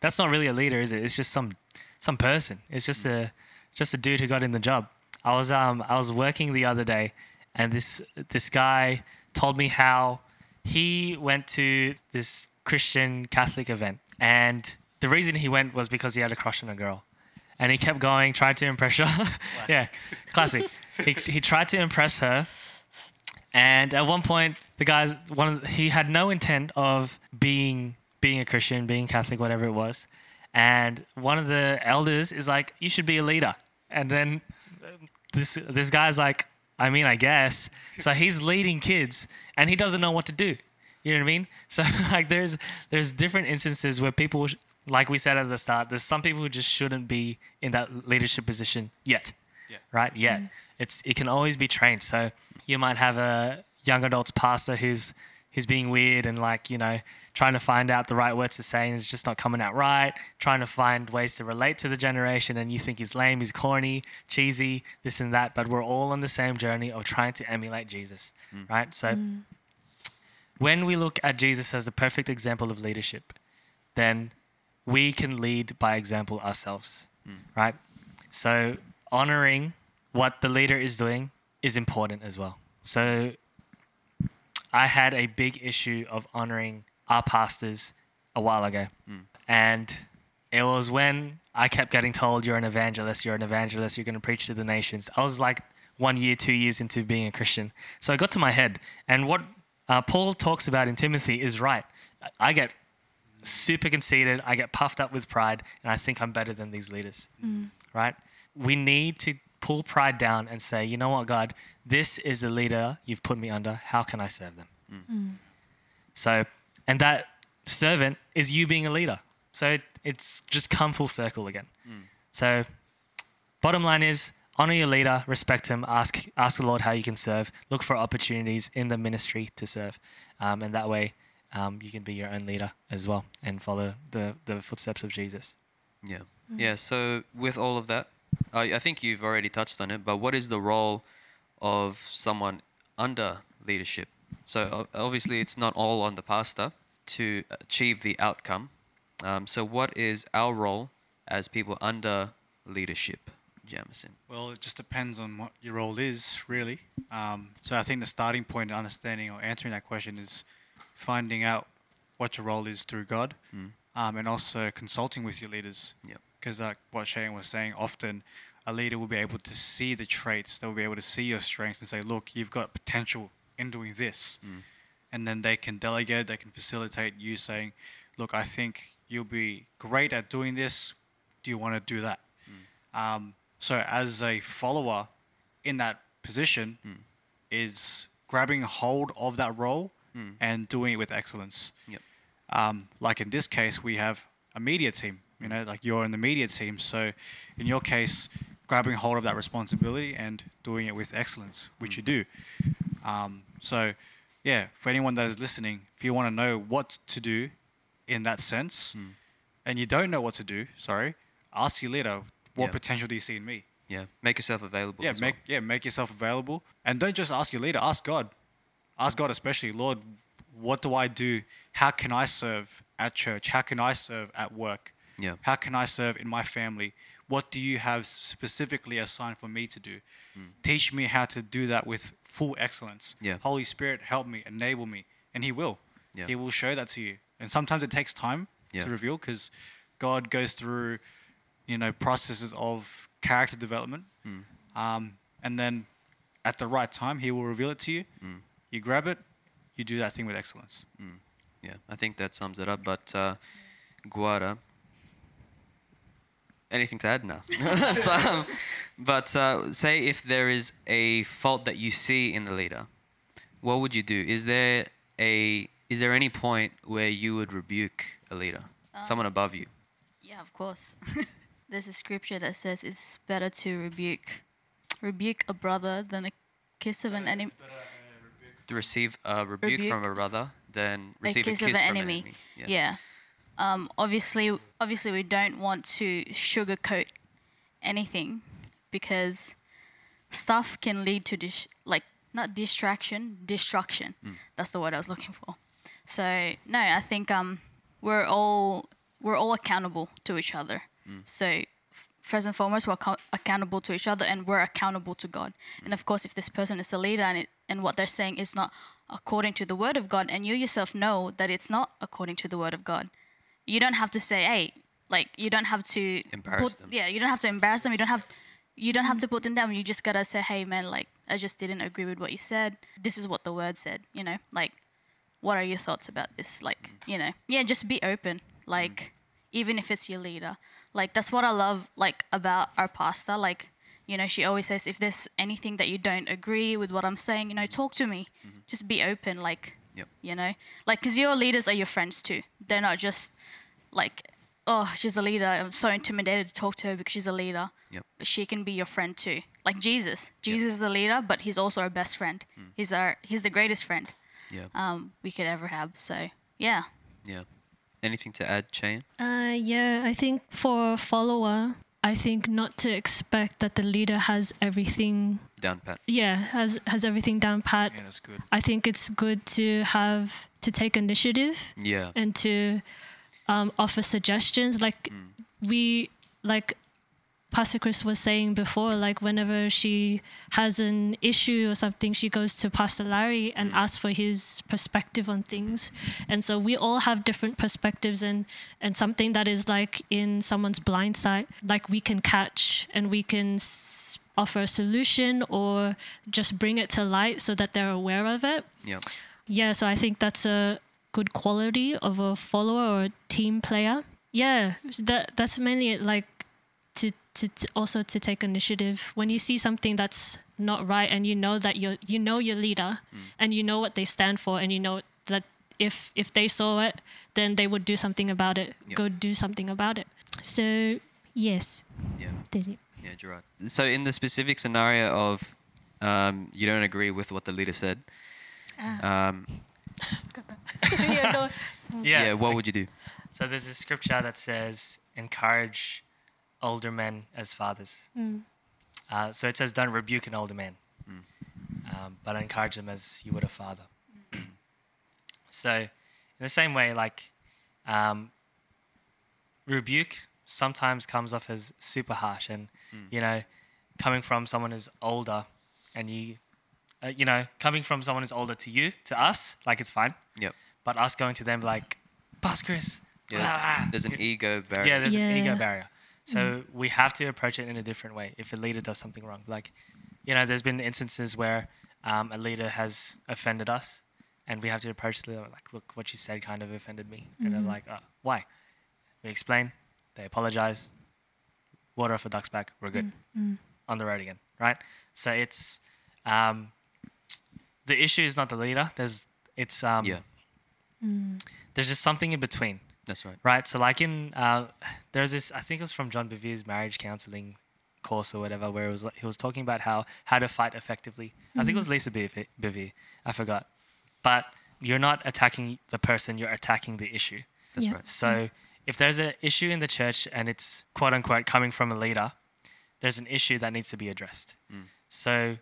That's not really a leader, is it? It's just some some person. It's just a just a dude who got in the job. I was um I was working the other day, and this this guy told me how he went to this Christian Catholic event, and the reason he went was because he had a crush on a girl, and he kept going, trying to impress her. yeah, classic. he he tried to impress her, and at one point, the guy's one of the- he had no intent of being being a Christian, being Catholic, whatever it was. And one of the elders is like, "You should be a leader." And then uh, this this guy's like, "I mean, I guess." So he's leading kids, and he doesn't know what to do. You know what I mean? So like, there's there's different instances where people, like we said at the start, there's some people who just shouldn't be in that leadership position yet Yeah. right? Yet mm. it's it can always be trained. So you might have a young adults pastor who's who's being weird and like you know trying to find out the right words to say and it's just not coming out right. Trying to find ways to relate to the generation, and you think he's lame, he's corny, cheesy, this and that. But we're all on the same journey of trying to emulate Jesus, hmm. right? So hmm. when we look at Jesus as the perfect example of leadership, then we can lead by example ourselves, hmm. right? So honoring what the leader is doing is important as well. So I had a big issue of honoring our pastors a while ago. And it was when I kept getting told, You're an evangelist, you're an evangelist, you're going to preach to the nations. I was like one year, two years into being a Christian. So it got to my head. And what uh, Paul talks about in Timothy is right. I- I get super conceited, I get puffed up with pride, and I think I'm better than these leaders, right? We need to pull pride down and say, You know what, God, this is the leader you've put me under. How can I serve them? So, and that servant is you being a leader. So it, it's just come full circle again. So, bottom line is honor your leader, respect him, ask ask the Lord how you can serve, look for opportunities in the ministry to serve, um, and that way um, you can be your own leader as well and follow the the footsteps of Jesus. Yeah. Yeah. So with all of that, I I think you've already touched on it. But what is the role of someone under leadership? So obviously, it's not all on the pastor to achieve the outcome. Um, so what is our role as people under leadership, Jamison? Well, it just depends on what your role is, really. Um, so I think the starting point in understanding or answering that question is finding out what your role is through God, um, and also consulting with your leaders. Yep. Because like what Shane was saying, often a leader will be able to see the traits. They'll be able to see your strengths and say, "Look, you've got potential in doing this," and then they can delegate. They can facilitate you saying, "Look, I think you'll be great at doing this. Do you want to do that?" Um, so as a follower in that position is grabbing hold of that role and doing it with excellence. Yep. Um, like in this case, we have a media team. You know, like you're in the media team. So in your case, grabbing hold of that responsibility and doing it with excellence, which you do. Um, so, yeah, for anyone that is listening, if you want to know what to do in that sense, and you don't know what to do, sorry, ask your leader, what Yeah. potential do you see in me? Yeah. Make yourself available. Yeah, make well. yeah, make yourself available, and don't just ask your leader. Ask God. Ask God especially, Lord, what do I do? How can I serve at church? How can I serve at work? Yeah. How can I serve in my family? What do you have specifically assigned for me to do? Teach me how to do that with full excellence. Yeah. Holy Spirit, help me, enable me, and He will. Yeah. He will show that to you. And sometimes it takes time Yeah. to reveal because God goes through, you know, processes of character development, Hmm. um, and then at the right time, He will reveal it to you. Hmm. You grab it, you do that thing with excellence. Yeah, I think that sums it up. But uh, Guara, anything to add now? So, um, but uh, say if there is a fault that you see in the leader, what would you do? Is there a is there any point where you would rebuke a leader, someone above you? Yeah, of course. There's a scripture that says it's better to rebuke rebuke a brother than a kiss of an enemy. To receive a rebuke, Rebuke. from a brother than A receive a kiss kiss, of an from enemy. an enemy. Yeah. Um, obviously, obviously, we don't want to sugarcoat anything because stuff can lead to dis- like not distraction, destruction. That's the word I was looking for. So no, I think um, we're all we're all accountable to each other. So first and foremost, we're acco- accountable to each other, and we're accountable to God. And of course, if this person is a leader and it, and what they're saying is not according to the word of God, and you yourself know that it's not according to the word of God, you don't have to say, "Hey," like you don't have to Embarrass put, them. Yeah, you don't have to embarrass them. You don't have you don't have to put them down. You just gotta say, "Hey, man, like I just didn't agree with what you said. This is what the word said." You know, like what are your thoughts about this? Like, you know, yeah, just be open. Like, even if it's your leader, like that's what I love, like about our pastor. Like, you know, she always says, if there's anything that you don't agree with what I'm saying, you know, talk to me. Mm-hmm. Just be open. Like, Yep. you know, like because your leaders are your friends too. They're not just like, oh, she's a leader. I'm so intimidated to talk to her because she's a leader. Yep. But she can be your friend too. Like Jesus. Jesus is a leader, but he's also our best friend. He's our he's the greatest friend Yeah. um, we could ever have. So yeah, Yeah. Anything to add, Cheyenne? Uh, yeah, I think for a follower, I think not to expect that the leader has everything. Down pat. Yeah, has has everything down pat. Yeah, that's good. I think it's good to have to take initiative Yeah. and to um, offer suggestions. Like we, like Pastor Chris was saying before, like whenever she has an issue or something, she goes to Pastor Larry and asks for his perspective on things. And so we all have different perspectives, and and something that is like in someone's blind side, like we can catch and we can. S- offer a solution or just bring it to light so that they're aware of it Yeah. yeah, so I think that's a good quality of a follower or a team player. Yeah, that that's mainly it. Like to, to, to also to take initiative when you see something that's not right and you know that you you know your leader and you know what they stand for and you know that if if they saw it then they would do something about it. Yep. Go do something about it. So yes, Yeah. that's it. Yeah, Gerard. So in the specific scenario of um, you don't agree with what the leader said, um, yeah, go- yeah, what would you do? So there's a scripture that says, encourage older men as fathers. Uh, so it says, don't rebuke an older man, um, but encourage them as you would a father. so, in the same way, like, um, rebuke sometimes comes off as super harsh, and you know, coming from someone who's older, and you, uh, you know, coming from someone who's older to you, to us, like it's fine, Yep. but us going to them like, Boss Chris, Yeah, ah, there's, there's an ego barrier. yeah, there's an ego barrier. So we have to approach it in a different way. If a leader does something wrong, like, you know, there's been instances where um, a leader has offended us, and we have to approach the leader like, look, what you said kind of offended me, and I'm like, oh, why? We explain, they apologize, water off a duck's back, we're good, on the road again, right? So it's um, the issue is not the leader. There's it's um, Yeah, there's just something in between that's right. right? So like in uh, there's this I think it was from John Bevere's marriage counseling course or whatever, where it was he was talking about how how to fight effectively. I think it was Lisa Beve- Bevere, I forgot, but you're not attacking the person, you're attacking the issue. That's Yeah. right. So if there's an issue in the church and it's quote unquote coming from a leader, there's an issue that needs to be addressed. So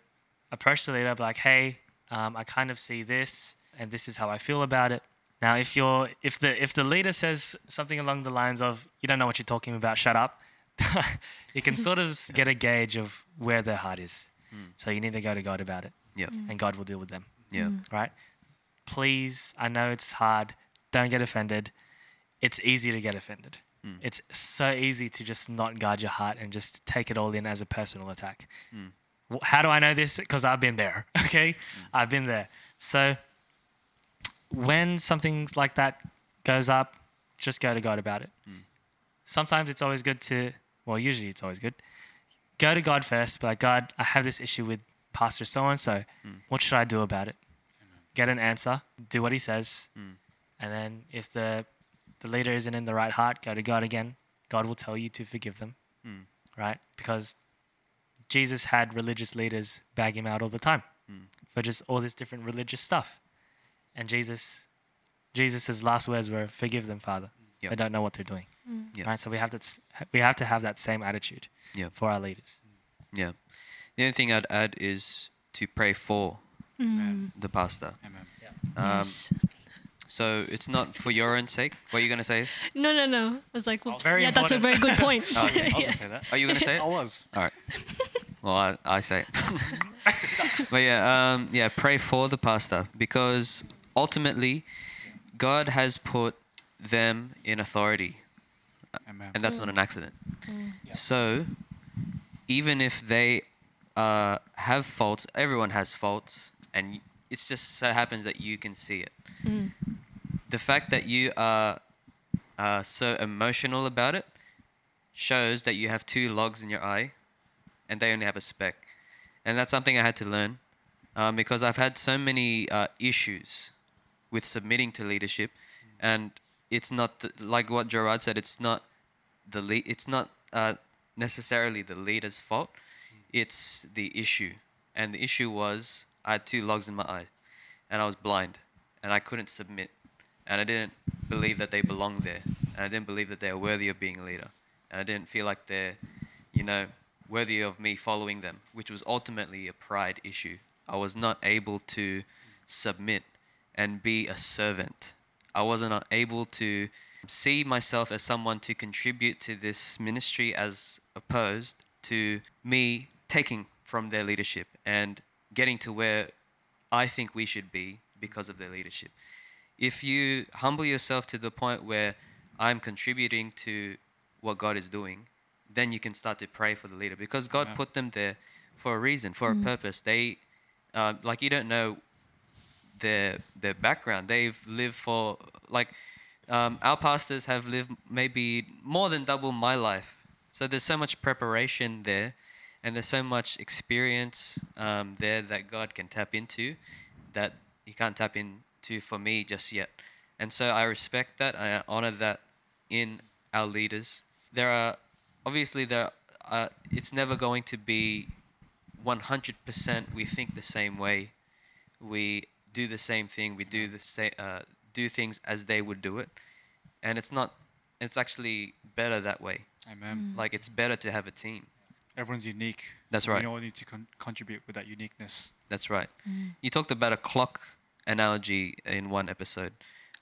approach the leader, be like, hey, um, I kind of see this, and this is how I feel about it. Now, if you're if the if the leader says something along the lines of you don't know what you're talking about, shut up, you can sort of get a gauge of where their heart is. Hmm. So you need to go to God about it, Yeah, mm. and God will deal with them yeah, mm. right? Please, I know it's hard. Don't get offended. It's easy to get offended. Hmm. It's so easy to just not guard your heart and just take it all in as a personal attack. Hmm. Wh- How do I know this? Because I've been there, okay? I've been there. So when something like that goes up, just go to God about it. Hmm. Sometimes it's always good to, well, usually it's always good. Go to God first, but like, God, I have this issue with Pastor so and so. What should I do about it? Get an answer, do what he says, hmm. and then if the the leader isn't in the right heart, go to God again. God will tell you to forgive them, hmm. right? Because Jesus had religious leaders bag him out all the time for just all this different religious stuff, and Jesus, Jesus's last words were, "Forgive them, Father. Yep. They don't know what they're doing." Yeah. Right. So we have to we have to have that same attitude Yeah. for our leaders. yeah. The only thing I'd add is to pray for Amen. the pastor. Amen. Um, yes. So it's not for your own sake. What are you gonna say? No, no, no. I was like, whoops. very yeah, that's a very good point. Oh, okay. I was gonna say that. Are you gonna say it? I was. All right. Well, I, I say it. but yeah, um, yeah, pray for the pastor because ultimately, God has put them in authority, Amen. and that's not an accident. Yeah. So, even if they uh, have faults, everyone has faults, and y- it just so happens that you can see it. The fact that you are uh, so emotional about it shows that you have two logs in your eye, and they only have a speck, and that's something I had to learn um, because I've had so many uh, issues with submitting to leadership, and it's not the, like what Gerard said. It's not the lead. It's not uh, necessarily the leader's fault. It's the issue, and the issue was I had two logs in my eye, and I was blind, and I couldn't submit, and I didn't believe that they belonged there, and I didn't believe that they were worthy of being a leader, and I didn't feel like they're, you know, worthy of me following them, which was ultimately a pride issue. I was not able to submit and be a servant. I wasn't able to see myself as someone to contribute to this ministry as opposed to me taking from their leadership and getting to where I think we should be because of their leadership. If you humble yourself to the point where I'm contributing to what God is doing, then you can start to pray for the leader because God Yeah. put them there for a reason, for a purpose. They, uh, like, you don't know their their background. They've lived for like um, our pastors have lived maybe more than double my life. So there's so much preparation there, and there's so much experience um, there that God can tap into that He can't tap into for me just yet. And so I respect that. I honor that in our leaders. There are obviously there. uh, it's never going to be 100% we think the same way. We do the same thing. We do the same, uh, do things as they would do it, and it's not. It's actually better that way. Amen. Like it's better to have a team. Everyone's unique. That's right. We all need to con- contribute with that uniqueness. That's right. You talked about a clock analogy in one episode.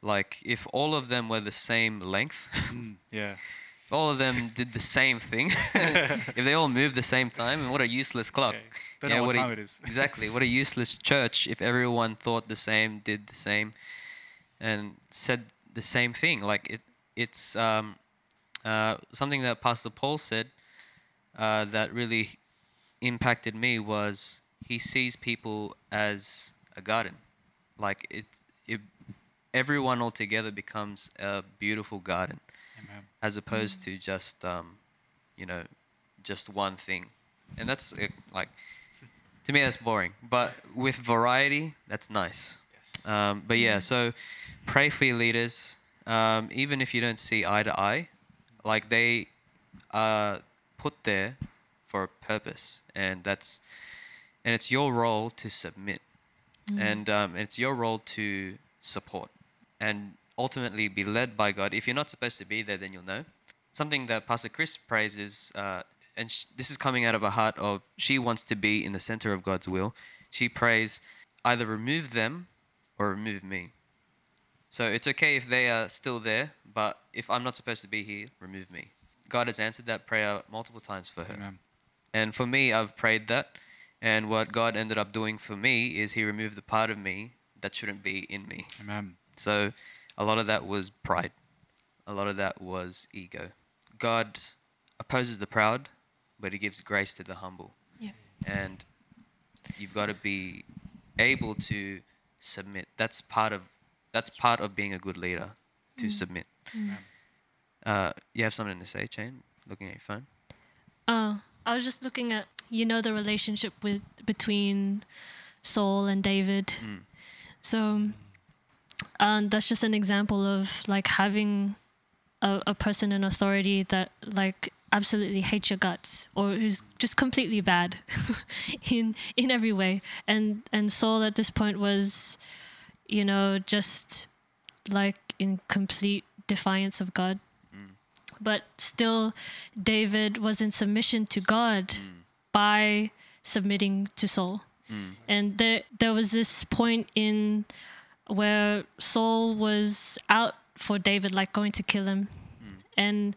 Like if all of them were the same length, Mm, yeah. all of them did the same thing. if they all moved the same time, what a useless clock. Okay. Know what what a- time it is. exactly. What a useless church if everyone thought the same, did the same, and said the same thing. Like it, it's um, uh, something that Pastor Paul said uh, that really impacted me was he sees people as a garden. Like it, it, everyone all together becomes a beautiful garden. As opposed to just um, you know just one thing. And that's uh, like to me that's boring. But with variety that's nice. Yes. um, but yeah so pray for your leaders. Um, even if you don't see eye to eye like they are put there for a purpose. And that's and it's your role to submit. And um, it's your role to support. And ultimately be led by God. If you're not supposed to be there, then you'll know. Something that Pastor Chris prays is, uh, and sh- this is coming out of a heart of she wants to be in the center of God's will. She prays, either remove them or remove me. So it's okay if they are still there, but if I'm not supposed to be here, remove me. God has answered that prayer multiple times for her. Amen. And for me, I've prayed that. And what God ended up doing for me is He removed the part of me that shouldn't be in me. Amen. So a lot of that was pride, a lot of that was ego. God opposes the proud, but He gives grace to the humble. Yeah. And you've got to be able to submit. That's part of that's part of being a good leader, to mm. submit. Mm. Uh, you have something to say, Chain? Looking at your phone. Oh, I was just looking at you know the relationship with between Saul and David. Mm. So um, um, that's just an example of like having a, a person in authority that like absolutely hates your guts or who's just completely bad in in every way. And and Saul at this point was, you know, just like in complete defiance of God. But still, David was in submission to God by submitting to Saul. And there, there was this point in where Saul was out for David, like going to kill him, and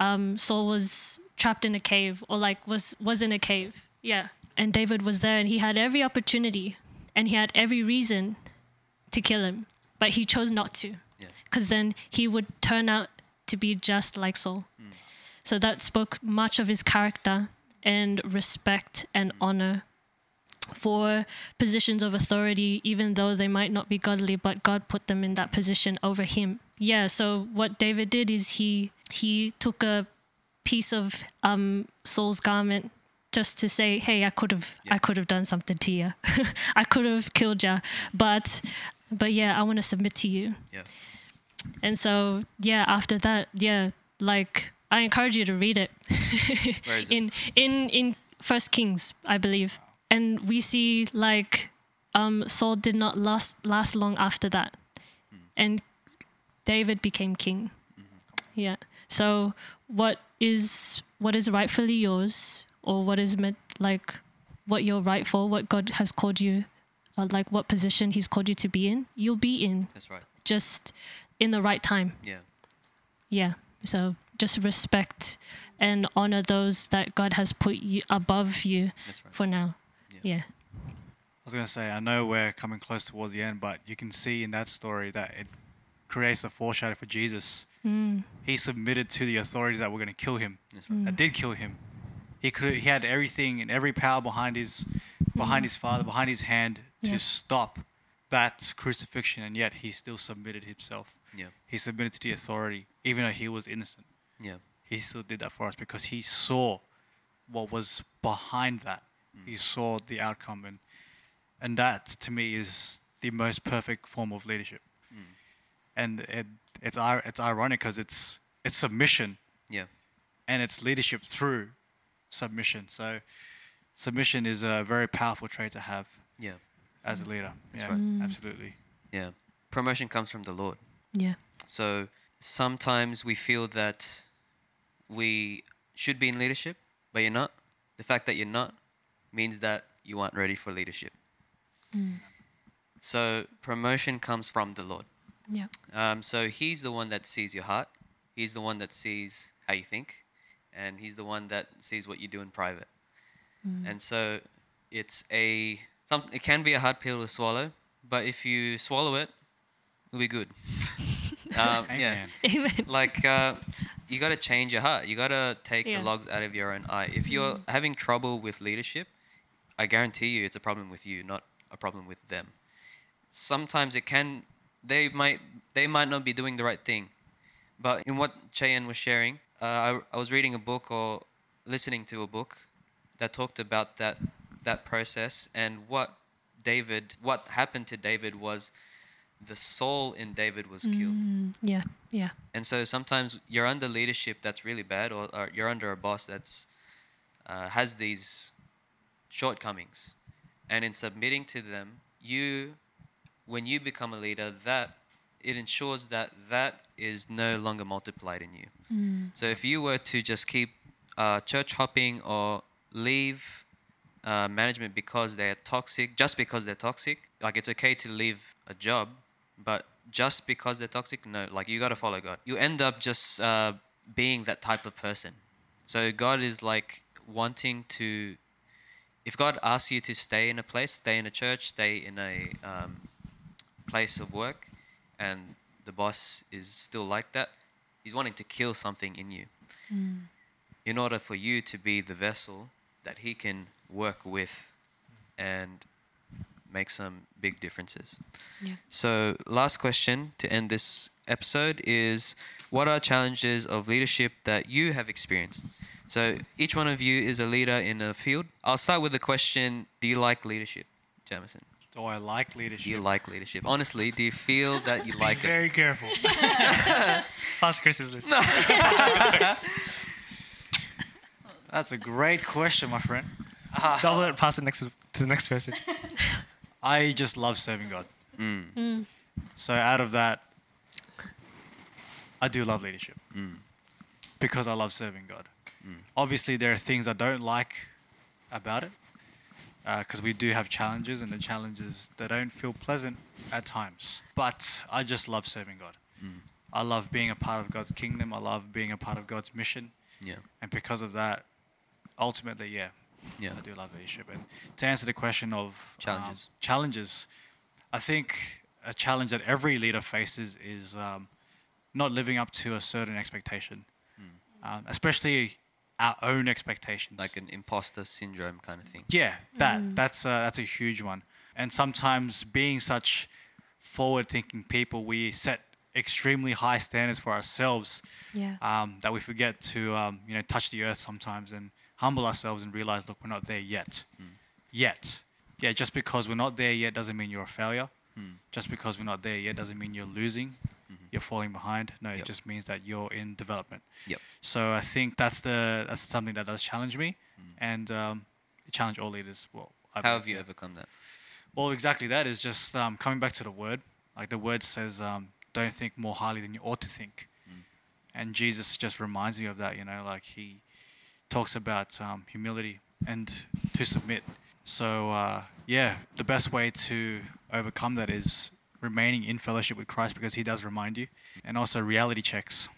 um, Saul was trapped in a cave, or like was was in a cave. Yeah, and David was there, and he had every opportunity, and he had every reason to kill him, but he chose not to, Yeah. because then he would turn out to be just like Saul. So that spoke much of his character and respect and honor for positions of authority, even though they might not be godly, but God put them in that position over him. Yeah. So what David did is he he took a piece of um, Saul's garment just to say, "Hey, I could have I could have done something to you. I could have killed you, but but yeah, I want to submit to you." Yeah. And so yeah, after that, yeah, like I encourage you to read it Where is it? in in in First Kings, I believe, and we see like um, Saul did not last last long after that, and David became king. Yeah. So what is what is rightfully yours, or what is meant like what you're right for, what God has called you, or like what position He's called you to be in, you'll be in That's right. just in the right time. Yeah. Yeah. So just respect and honor those that God has put you above you right. for now. Yeah. Yeah. I was gonna say I know we're coming close towards the end, but you can see in that story that it creates a foreshadow for Jesus. Mm. He submitted to the authorities that were gonna kill him. That's right. That did kill him. He could he had everything and every power behind his behind his father, behind his hand to Yeah. stop that crucifixion, and yet he still submitted himself. Yeah. He submitted to the authority, even though he was innocent. Yeah. He still did that for us because he saw what was behind that. He saw the outcome, and and that to me is the most perfect form of leadership. Hmm. And it, it's it's ironic because it's it's submission Yeah. and it's leadership through submission. So submission is a very powerful trait to have Yeah. as a leader. That's yeah, right. Mm. absolutely. Yeah. Promotion comes from the Lord. Yeah. So sometimes we feel that we should be in leadership, but you're not. The fact that you're not means that you aren't ready for leadership. So promotion comes from the Lord. Yeah. Um, so He's the one that sees your heart. He's the one that sees how you think, and He's the one that sees what you do in private. And so it's a some. It can be a hard pill to swallow, but if you swallow it, it'll be good. um, yeah Amen. Amen. like uh, you got to change your heart. You got to take Yeah. the logs out of your own eye. If you're having trouble with leadership, I guarantee you it's a problem with you, not a problem with them. Sometimes it can they might they might not be doing the right thing. But in what Cheyenne was sharing, uh, I, I was reading a book or listening to a book that talked about that that process and what David what happened to David was the Saul in David was killed. Mm, yeah. Yeah. And so sometimes you're under leadership that's really bad, or, or you're under a boss that's uh, has these shortcomings, and in submitting to them, you, when you become a leader, that it ensures that that is no longer multiplied in you. So if you were to just keep uh, church hopping or leave uh, management because they're toxic, just because they're toxic, like it's okay to leave a job, but just because they're toxic, no, like you got to follow God. You end up just uh, being that type of person. So God is like wanting to, if God asks you to stay in a place, stay in a church, stay in a um, place of work, and the boss is still like that, He's wanting to kill something in you in order for you to be the vessel that He can work with and make some big differences. Yeah. So, last question to end this episode is what are challenges of leadership that you have experienced? So, each one of you is a leader in a field. I'll start with the question Do you like leadership, Jamison? Do I like leadership? Do you like leadership? Honestly, do you feel that you like it? Very careful. Pass Chris's list. That's a great question, my friend. Double it. Pass it next to, to the next person. I just love serving God. Mm. So out of that, I do love leadership Mm. because I love serving God. Obviously, there are things I don't like about it because we do have challenges, and the challenges they don't feel pleasant at times. But I just love serving God. I love being a part of God's kingdom. I love being a part of God's mission, Yeah. and because of that, ultimately, yeah, Yeah. I do love leadership. And to answer the question of um, Challenges. challenges, I think a challenge that every leader faces is um, not living up to a certain expectation, um, especially our own expectations. Like an imposter syndrome kind of thing. yeah, that that's a, that's a huge one. And sometimes being such forward-thinking people, we set extremely high standards for ourselves Yeah. um, that we forget to um, you know touch the earth sometimes and humble ourselves and realize look we're not there yet yet yeah just because we're not there yet doesn't mean you're a failure just because we're not there yet doesn't mean you're losing you're falling behind no it just means that you're in development Yep. so i think that's the that's something that does challenge me and um, challenge all leaders well I How have you overcome that? Well, exactly that is just um, coming back to the word. Like the word says, um, don't think more highly than you ought to think. And Jesus just reminds me of that, you know, like he talks about um, humility and to submit. So, uh, yeah, the best way to overcome that is remaining in fellowship with Christ because he does remind you. And also reality checks.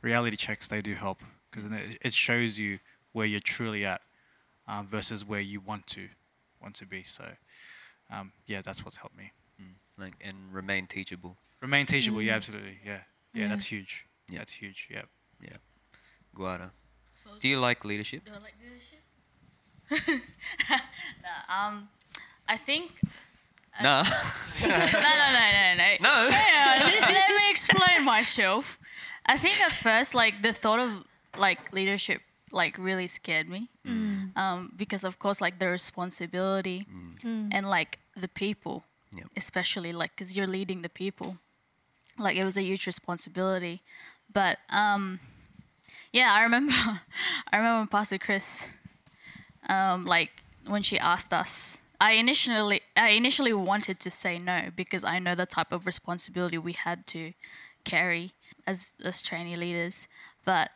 Reality checks, they do help because it, it shows you where you're truly at um, versus where you want to want to be. So, um, yeah, that's what's helped me. Like and remain teachable. Remain teachable, yeah, absolutely, yeah, yeah, Yeah. that's huge. Yeah. That's huge. Yeah. Yeah. Guara. Do you like leadership? Do I like leadership? no, um, I think. No. no, no, no, no, no. No. Yeah, let, let me explain myself. I think at first, like the thought of like leadership, like really scared me, um, because of course, like the responsibility and like the people, Yep. especially like because you're leading the people, like it was a huge responsibility. But um, yeah, I remember, I remember Pastor Chris um, like when she asked us, I initially I initially wanted to say no because I know the type of responsibility we had to carry as as trainee leaders. But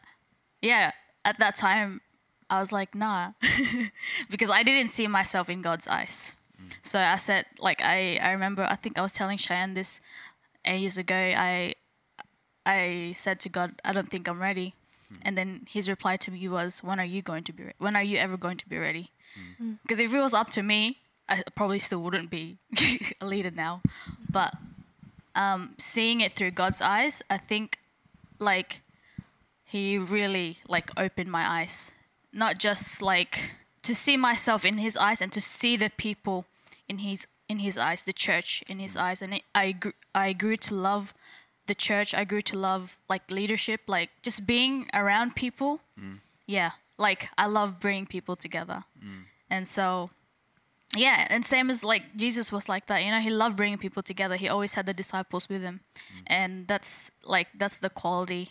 yeah, at that time I was like, nah, because I didn't see myself in God's eyes. Mm. So I said, like I, I remember I think I was telling Cheyenne this ages ago. I I said to God, I don't think I'm ready. Hmm. And then his reply to me was, When are you going to be re- when are you ever going to be ready? Hmm. Hmm. Because if it was up to me, I probably still wouldn't be a leader now. But um, seeing it through God's eyes, I think like he really like opened my eyes. Not just like to see myself in his eyes and to see the people in his in his eyes, the church in his eyes, and it, I grew, I grew to love the church. I grew to love like leadership, like just being around people. Yeah, like I love bringing people together, and so yeah, and same as like Jesus was like that. You know, he loved bringing people together. He always had the disciples with him, and that's like that's the quality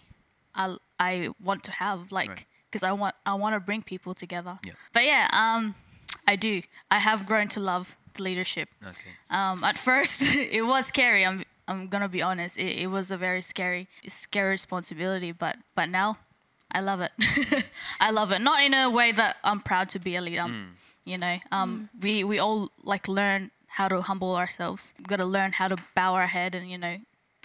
I I want to have. Like Right. because I want I want to bring people together. Yeah. But yeah, um, I do. I have grown to love the leadership. Okay. Um, at first, it was scary. I'm I'm gonna be honest. It, it was a very scary, scary responsibility. But but now, I love it. I love it. Not in a way that I'm proud to be a leader. I'm- You know, um, we we all like learn how to humble ourselves. we've gotta learn how to bow our head and you know,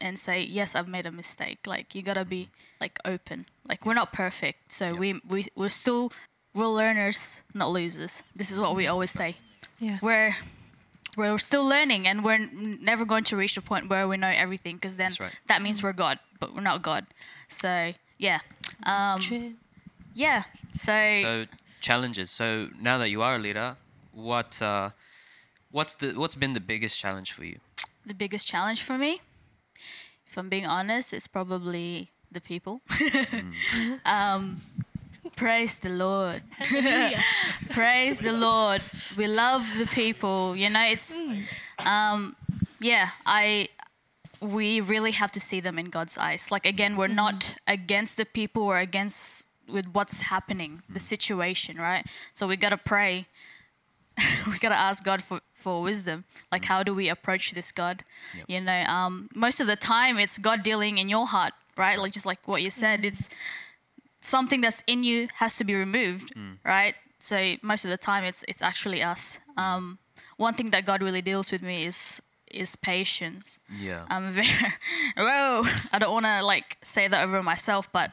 and say yes, I've made a mistake. Like you gotta be like open. Like we're not perfect, so we we we're still we're learners, not losers. This is what we always say Yeah. we're we're still learning and we're n- never going to reach the point where we know everything because then right. that means we're god but we're not god so yeah um, It's true. yeah so, So challenges. So now that you are a leader, what uh, what's the what's been the biggest challenge for you? the biggest challenge for me if i'm being honest it's probably the people. Um, praise the lord. Praise the lord. We love the people you know it's um, yeah i we really have to see them in god's eyes. Like again we're not against the people we're against with what's happening the situation right so we gotta pray we gotta ask God for, for wisdom. Like, how do we approach this God? Yep. You know, um, most of the time it's God dealing in your heart, right? Like just like what you said, it's something that's in you has to be removed, right? So most of the time it's it's actually us. Um, one thing that God really deals with me is is patience. Yeah. I'm very whoa. I don't want to like say that over myself, but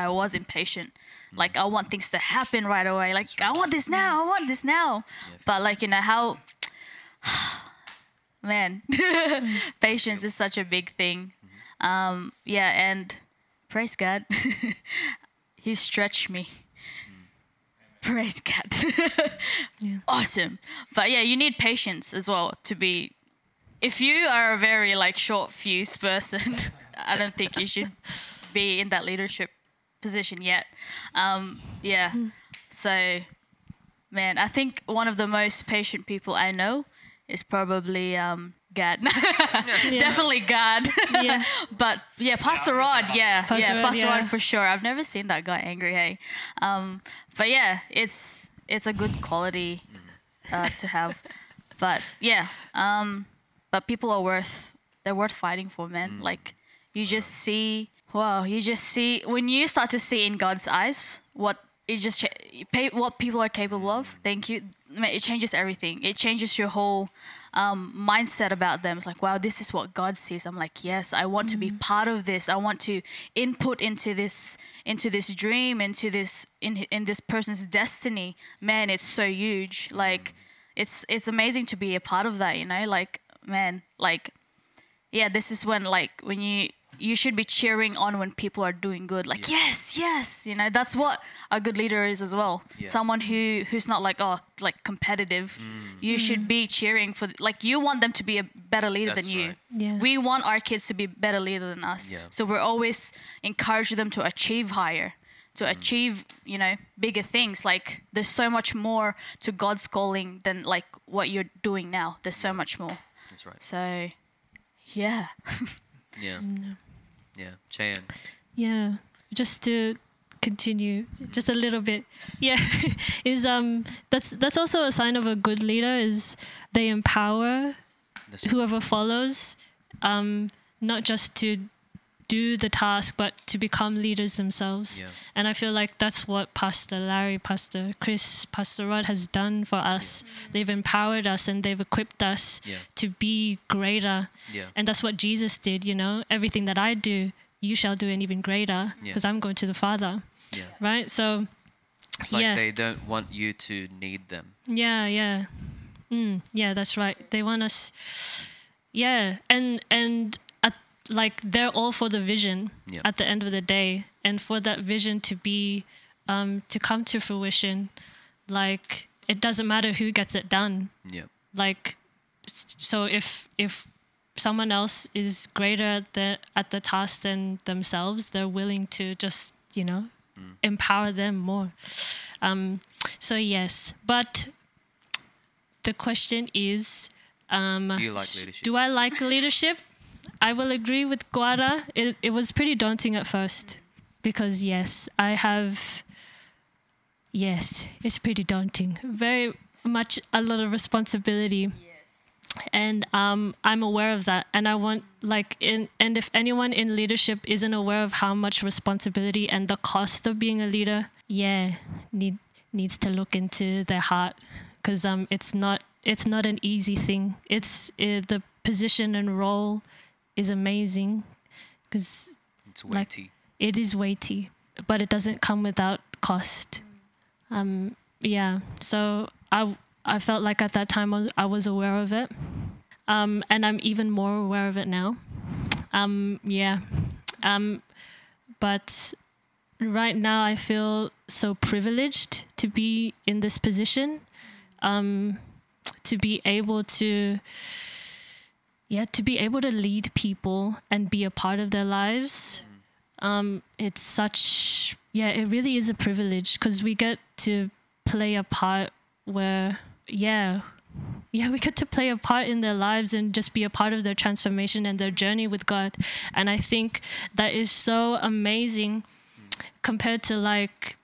I was impatient. Mm-hmm. Like I want things to happen right away. Like I want this now. I want this now. But like you know how, man, patience is such a big thing. Mm-hmm. Um, yeah, and praise God, He stretched me. Mm. Praise God. Awesome. But yeah, you need patience as well to be if you are a very like short fuse person, I don't think you should be in that leadership position yet. Um, yeah. So, man, I think one of the most patient people I know is probably um, God. Definitely God. Yeah. but yeah, Pastor Rod. Yeah, Pastor yeah, Rod, Pastor yeah. Rod for sure. I've never seen that guy angry. Hey, um, but yeah, it's it's a good quality uh, to have. But yeah, um, but people are worth they're worth fighting for, man. Like you just see, wow, you just see when you start to see in God's eyes what it just what people are capable of. Thank you. It changes everything. It changes your whole um, mindset about them. It's like, wow, this is what God sees. I'm like, yes, I want to be part of this. I want to input into this, into this dream, into this, in in this person's destiny. Man, it's so huge. Like, it's it's amazing to be a part of that. You know, like, man, like, yeah, this is when like when you you should be cheering on when people are doing good. Like, yes, yes, you know, that's what a good leader is as well. Yeah. Someone who who's not like oh like competitive. Mm. You should mm. be cheering for like you want them to be a better leader That's than you. right. Yeah. We want our kids to be better leader than us. Yeah. So we're always encourage them to achieve higher, to Mm. achieve, you know, bigger things. Like there's so much more to God's calling than like what you're doing now. There's so much more. That's right. So yeah. Yeah. Mm. Yeah. Cheyenne. Yeah, just to continue just a little bit. Yeah, is um that's that's also a sign of a good leader is they empower whoever follows, um, not just to do the task, but to become leaders themselves. Yeah. And I feel like that's what Pastor Larry, Pastor Chris, Pastor Rod has done for us. They've empowered us and they've equipped us Yeah. to be greater. Yeah. And that's what Jesus did, you know. Everything that I do, you shall do an even greater Yeah. because I'm going to the Father, Yeah. right? So, It's like Yeah. they don't want you to need them. yeah, yeah. Mm, yeah, that's right. They want us Yeah, and and like they're all for the vision at the end of the day and for that vision to be um to come to fruition like it doesn't matter who gets it done. Yeah. like so if if someone else is greater at the at the task than themselves they're willing to just you know empower them more. Um so yes but the question is um Do you like leadership? do i like leadership i will agree with Guada. It, it was pretty daunting at first because yes i have yes it's pretty daunting. Very much a lot of responsibility. And um, I'm aware of that, and I want like in and if anyone in leadership isn't aware of how much responsibility and the cost of being a leader, yeah, need needs to look into their heart, because um, it's not it's not an easy thing. It's uh, the position and role is amazing, because It's like- weighty. it is weighty, but it doesn't come without cost. Um, yeah, so I I felt like at that time I was, I was aware of it, um, and I'm even more aware of it now. Um, yeah, um, but right now I feel so privileged to be in this position, um, to be able to yeah to be able to lead people and be a part of their lives um, it's such yeah it really is a privilege because we get to play a part where yeah yeah we get to play a part in their lives and just be a part of their transformation and their journey with god. And i think that is so amazing compared to like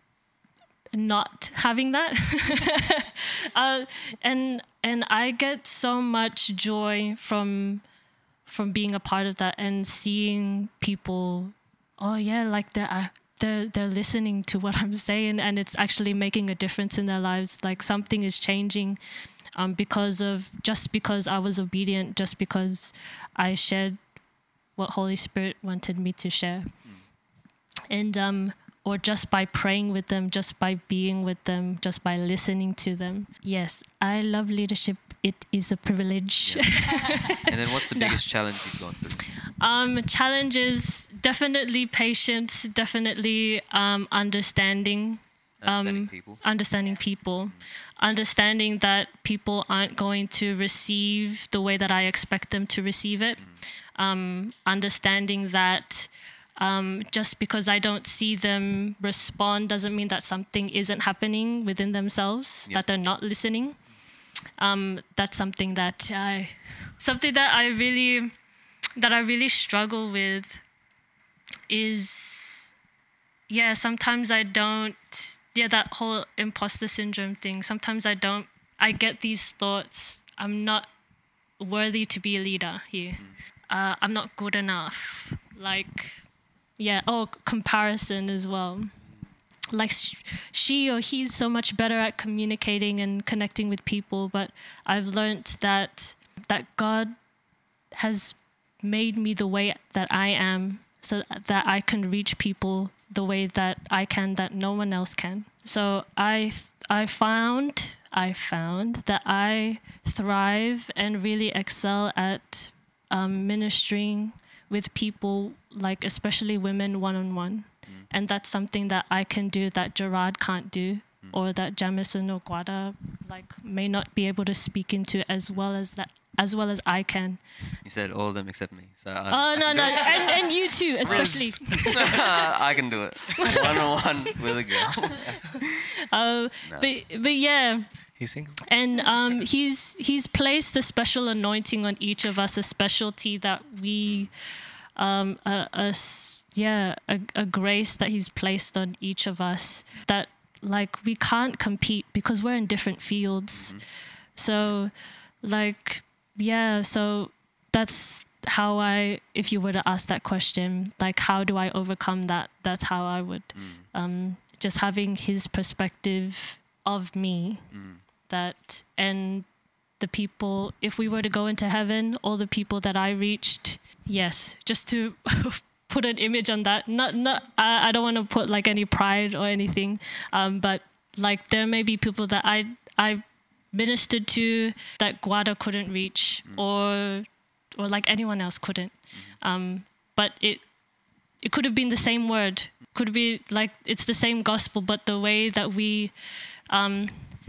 not having that. Uh, and and i get so much joy from from being a part of that and seeing people oh yeah like they're uh, they're they're listening to what I'm saying and it's actually making a difference in their lives. Like something is changing um, because of just because I was obedient just because I shared what Holy Spirit wanted me to share. And um or just by praying with them just by being with them just by listening to them. Yes I love leadership. It is a privilege. And then what's the biggest challenge you've gone through? Um, challenges definitely patience, definitely um, understanding, Understanding um, people. understanding people, understanding that people aren't going to receive the way that I expect them to receive it, um, understanding that. Um, just because I don't see them respond doesn't mean that something isn't happening within themselves, Yeah. that they're not listening. Um, that's something that I, something that I really that I really struggle with is yeah, sometimes I don't yeah, that whole imposter syndrome thing. Sometimes I don't I get these thoughts, I'm not worthy to be a leader here. Uh, I'm not good enough. Like yeah, oh comparison as well. Like she or he's so much better at communicating and connecting with people, but I've learned that that God has made me the way that I am so that I can reach people the way that I can that no one else can. So I I found I found that I thrive and really excel at um, ministering with people like especially women one on one. And that's something that I can do that Gerard can't do or that Jamison or Guada like may not be able to speak into as well as that as well as I can. You said all of them except me. So I, Oh no no, and, and you too, especially. I can do it. One on one with a girl. Uh, No. but but yeah, He's single. and um, he's he's placed a special anointing on each of us, a specialty that we, um, a, a yeah, a, a grace that He's placed on each of us that like we can't compete because we're in different fields. So, like, yeah, so that's how I, if you were to ask that question, like, how do I overcome that? That's how I would, um, just having His perspective of me that, and the people, if we were to go into heaven, all the people that I reached, yes, just to put an image on that. Not, not. I, I don't want to put like any pride or anything, um, but like there may be people that I I ministered to that Guada couldn't reach, or or like anyone else couldn't. Um, but it it could have been the same word. Could be like it's the same gospel, but the way that we um,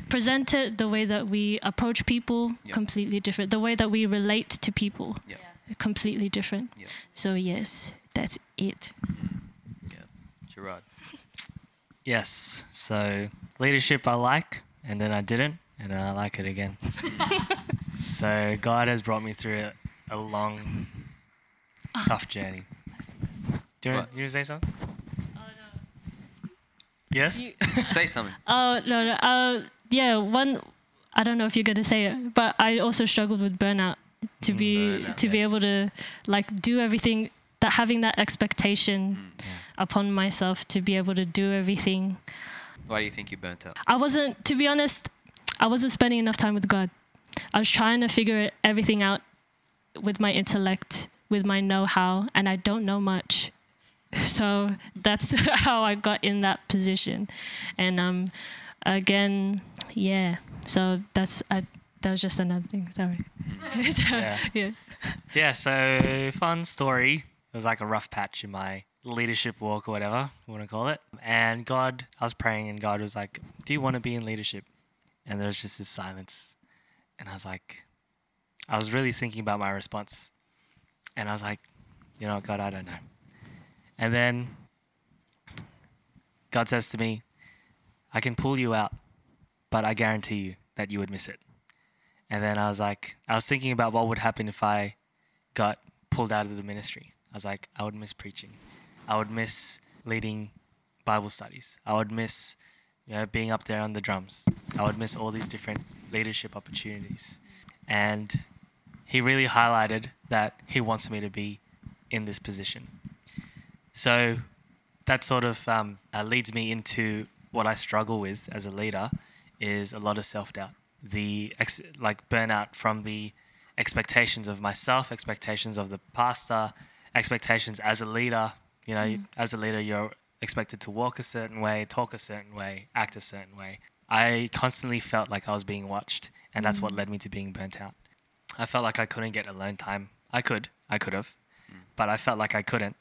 present it, the way that we approach people, Yeah. completely different. The way that we relate to people, Yeah. completely different. Yeah. So yes, that's it. Yeah. Gerard. Yes. So leadership I like, and then I didn't, and then I like it again. so God has brought me through a, a long, tough journey. Do you want you wanna say something? Yes. Say something. Oh no, no. Uh, yeah. One. I don't know if you're gonna say it, but I also struggled with burnout. To Mm, be burnout, to be able to like do everything that having that expectation upon myself to be able to do everything. Why do you think you burnt out? I wasn't. To be honest, I wasn't spending enough time with God. I was trying to figure everything out with my intellect, with my know-how, and I don't know much. So that's how I got in that position. And um, again, yeah. So that's I, that was just another thing. Sorry. Yeah. yeah. Yeah, so fun story. It was like a rough patch in my leadership walk or whatever you want to call it. And God, I was praying, and God was like, Do you want to be in leadership? And there was just this silence. And I was like, I was really thinking about my response. And I was like, You know God, I don't know. And then God says to me, I can pull you out, but I guarantee you that you would miss it. And then I was like, I was thinking about what would happen if I got pulled out of the ministry. I was like, I would miss preaching. I would miss leading Bible studies. I would miss, you know, being up there on the drums. I would miss all these different leadership opportunities. And he really highlighted that he wants me to be in this position. So that sort of um, uh, leads me into what I struggle with as a leader is a lot of self doubt. The ex- like burnout from the expectations of myself, expectations of the pastor, expectations as a leader. You know, mm-hmm. as a leader, you're expected to walk a certain way, talk a certain way, act a certain way. I constantly felt like I was being watched, and that's what mm. led me to being burnt out. I felt like I couldn't get alone time. I could, I could have, mm. but I felt like I couldn't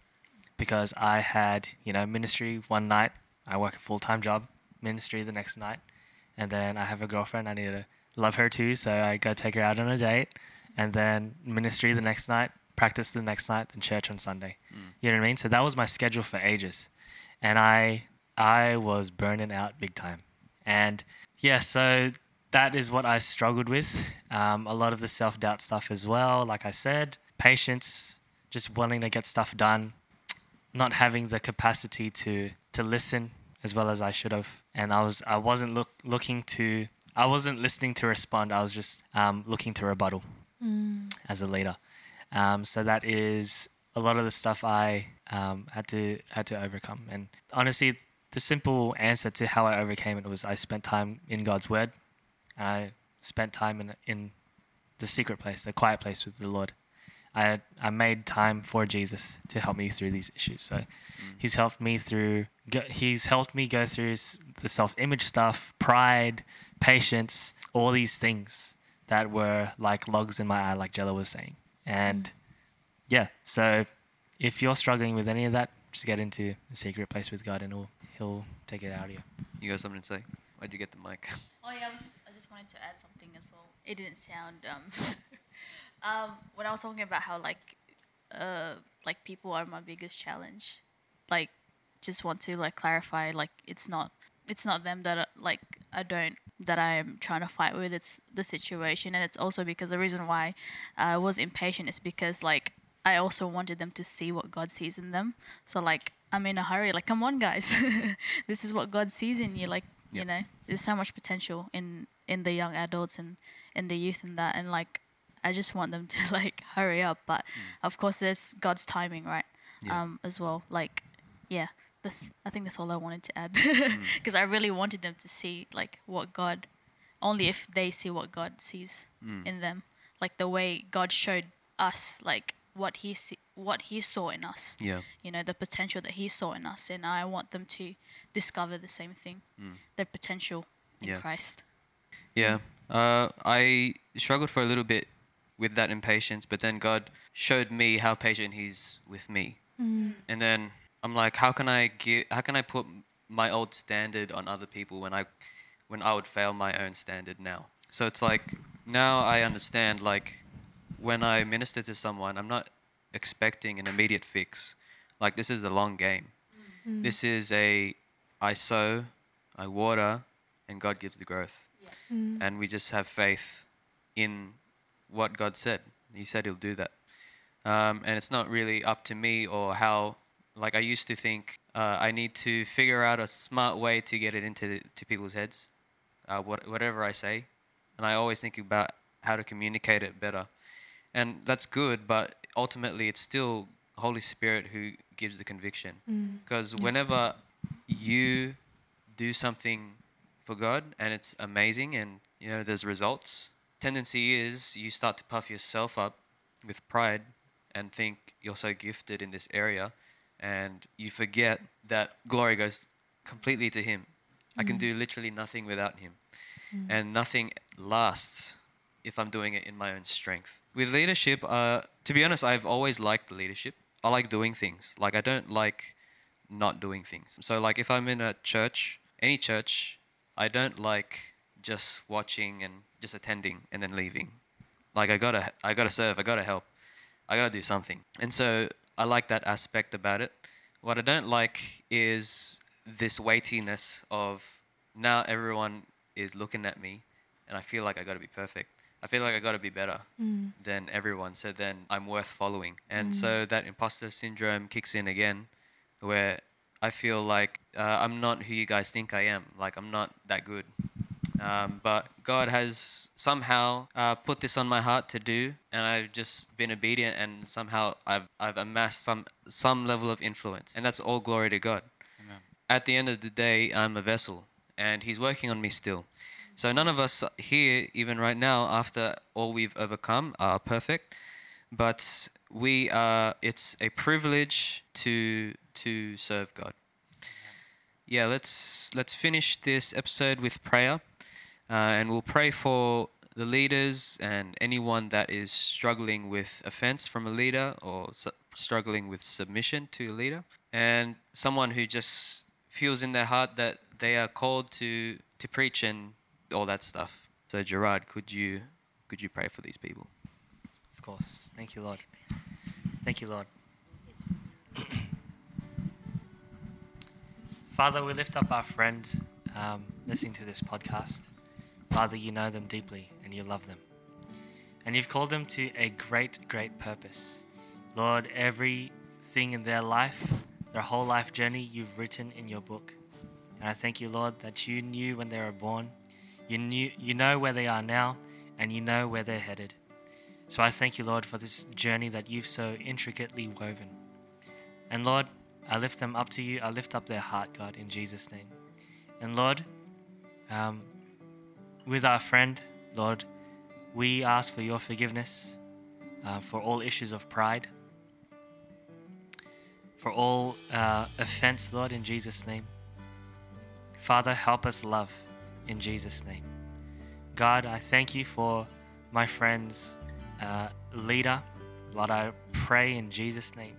because I had, you know, ministry one night. I work a full time job, ministry the next night, and then I have a girlfriend. I need to love her too, so I go take her out on a date, and then ministry the next night, practice the next night, and church on Sunday. You know what I mean? So that was my schedule for ages, and I I was burning out big time, and yeah, so that is what I struggled with. Um, a lot of the self doubt stuff as well. Like I said, patience, just wanting to get stuff done, not having the capacity to to listen as well as I should have, and I was I wasn't look looking to I wasn't listening to respond. I was just um, looking to rebuttal as a leader. Um, so that is a lot of the stuff I um, had to had to overcome. And honestly, the simple answer to how I overcame it was I spent time in God's Word. I spent time in in the secret place, the quiet place with the Lord. I I made time for Jesus to help me through these issues. So He's helped me through. go- He's helped me go through s- the self-image stuff, pride, patience, all these things that were like logs in my eye, like Jella was saying. And yeah, so if you're struggling with any of that, just get into the secret place with God, and he'll he'll take it out of you. You got something to say? Why'd you get the mic? Oh yeah, I, was just, I just wanted to add something as well. It didn't sound um, um when I was talking about how like uh like people are my biggest challenge. Like just want to like clarify like it's not it's not them that are, like I don't that I am trying to fight with. It's the situation, and it's also because the reason why I was impatient is because like I also wanted them to see what God sees in them. So like I'm in a hurry. Like come on, guys, this is what God sees in you. Like you know, there's so much potential in in the young adults and in the youth and that. And like I just want them to like hurry up. But of course, there's God's timing, right? Yeah. Um, as well. Like yeah, this I think that's all I wanted to add because I really wanted them to see like what God only if they see what God sees in them, like the way God showed us, like what He see, what He saw in us. Yeah. You know, the potential that He saw in us, and I want them to discover the same thing, their potential in Yeah. Christ. Yeah. Uh, I struggled for a little bit with that impatience, but then God showed me how patient He's with me. Mm. And then I'm like, how can I give? How can I put my old standard on other people when I, when I would fail my own standard now? So it's like now I understand. Like when I minister to someone, I'm not expecting an immediate fix. Like this is the long game. Mm. This is a I sow, I water, and God gives the growth mm. and we just have faith in what God said. He said He'll do that, um, and it's not really up to me or how. Like I used to think, uh, I need to figure out a smart way to get it into to people's heads, uh, what, whatever I say, and I always think about how to communicate it better, and that's good. But ultimately, it's still Holy Spirit who gives the conviction, because whenever you do something for God and it's amazing and you know there's results. Tendency is you start to puff yourself up with pride and think you're so gifted in this area and you forget that glory goes completely to him. I can do literally nothing without him. And nothing lasts if I'm doing it in my own strength. With leadership, uh, to be honest, I've always liked leadership. I like doing things. Like I don't like not doing things. So like if I'm in a church, any church, I don't like just watching and just attending and then leaving. Like I gotta I gotta serve, I gotta help. I gotta do something. And so I like that aspect about it. What I don't like is this weightiness of now everyone is looking at me and I feel like I gotta be perfect. I feel like I gotta be better than everyone, so then I'm worth following. And so that imposter syndrome kicks in again where I feel like uh, I'm not who you guys think I am. Like I'm not that good. Um, but God has somehow uh, put this on my heart to do, and I've just been obedient, and somehow I've I've amassed some some level of influence, and that's all glory to God. Amen. At the end of the day, I'm a vessel, and He's working on me still. So none of us here, even right now, after all we've overcome, are perfect but we are it's a privilege to to serve god yeah let's let's finish this episode with prayer uh, and we'll pray for the leaders and anyone that is struggling with offense from a leader or su- struggling with submission to a leader and someone who just feels in their heart that they are called to to preach and all that stuff so gerard could you could you pray for these people Of course. Thank you, Lord. Thank you, Lord. Father, we lift up our friend um, listening to this podcast. Father, you know them deeply and you love them. And you've called them to a great, great purpose. Lord, everything in their life, their whole life journey, you've written in your book. And I thank you, Lord, that you knew when they were born, you knew you know where they are now, and you know where they're headed. So I thank you, Lord, for this journey that you've so intricately woven. And Lord, I lift them up to you. I lift up their heart, God, in Jesus' name. And Lord, um, with our friend, Lord, we ask for your forgiveness uh, for all issues of pride, for all uh, offense, Lord, in Jesus' name. Father, help us love in Jesus' name. God, I thank you for my friend's uh, leader. Lord, I pray in Jesus' name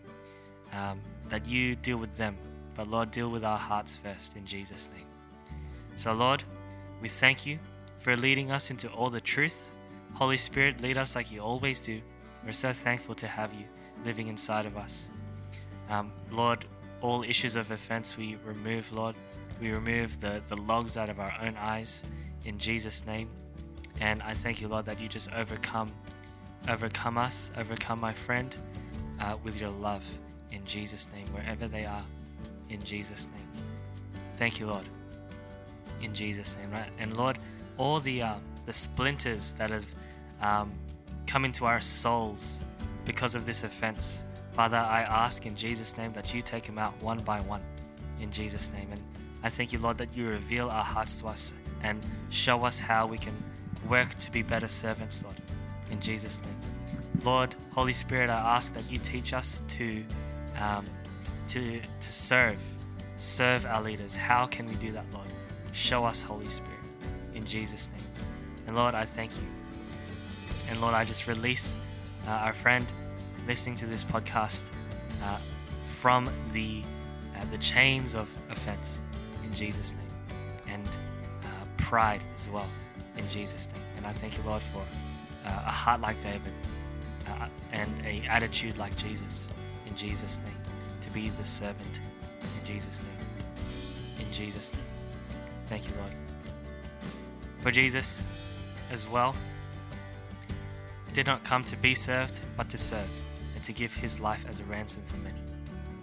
um, that you deal with them, but Lord, deal with our hearts first in Jesus' name. So, Lord, we thank you for leading us into all the truth. Holy Spirit, lead us like you always do. We're so thankful to have you living inside of us. Um, Lord, all issues of offense we remove, Lord. We remove the, the logs out of our own eyes in Jesus' name. And I thank you, Lord, that you just overcome overcome us, overcome my friend, uh, with your love in Jesus' name, wherever they are, in Jesus' name. Thank you, Lord, in Jesus' name, right? And Lord, all the uh, the splinters that have um, come into our souls because of this offense, Father, I ask in Jesus' name that you take them out one by one, in Jesus' name. And I thank you, Lord, that you reveal our hearts to us and show us how we can work to be better servants, Lord, in Jesus' name. Lord, Holy Spirit, I ask that you teach us to um, to to serve, serve our leaders. How can we do that, Lord? Show us, Holy Spirit, Jesus' name. And Lord, I thank you. And Lord, I just release uh, our friend listening to this podcast uh, from the uh, the chains of offense in Jesus' name, and uh, pride as well in Jesus' name. And I thank you, Lord, for uh, a heart like David uh, and a attitude like Jesus in Jesus' name to be the servant in Jesus' name. In Jesus' name. Thank you, Lord. For Jesus as well did not come to be served, but to serve and to give his life as a ransom for many.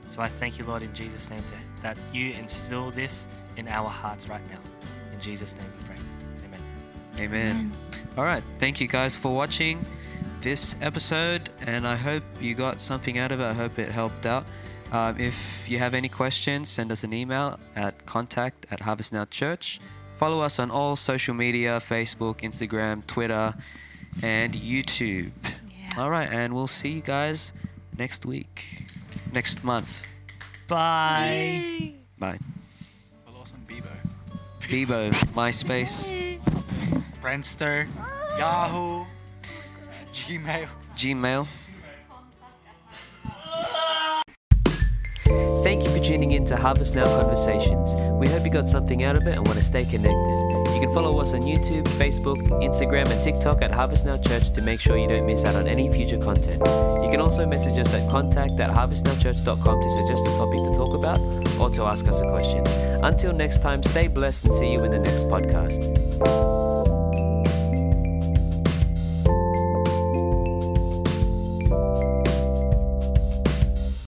So I thank you, Lord, in Jesus' name, to, that you instill this in our hearts right now. In Jesus' name we pray. Amen. Amen. All right. Thank you guys for watching this episode, and I hope you got something out of it. I hope it helped out. Um, if you have any questions, send us an email at contact at Harvest Now Church. Follow us on all social media Facebook, Instagram, Twitter, and YouTube. Yeah. All right, and we'll see you guys next week, next month. Bye. Bye. Follow us on Bebo. Bebo, MySpace, Friendster, Yahoo, Gmail. Gmail. Thank you for tuning in to Harvest Now Conversations. We hope you got something out of it and want to stay connected. You can follow us on YouTube, Facebook, Instagram, and TikTok at Harvest Now Church to make sure you don't miss out on any future content. You can also message us at contact at harvestnowchurch.com to suggest a topic to talk about or to ask us a question. Until next time, stay blessed and see you in the next podcast.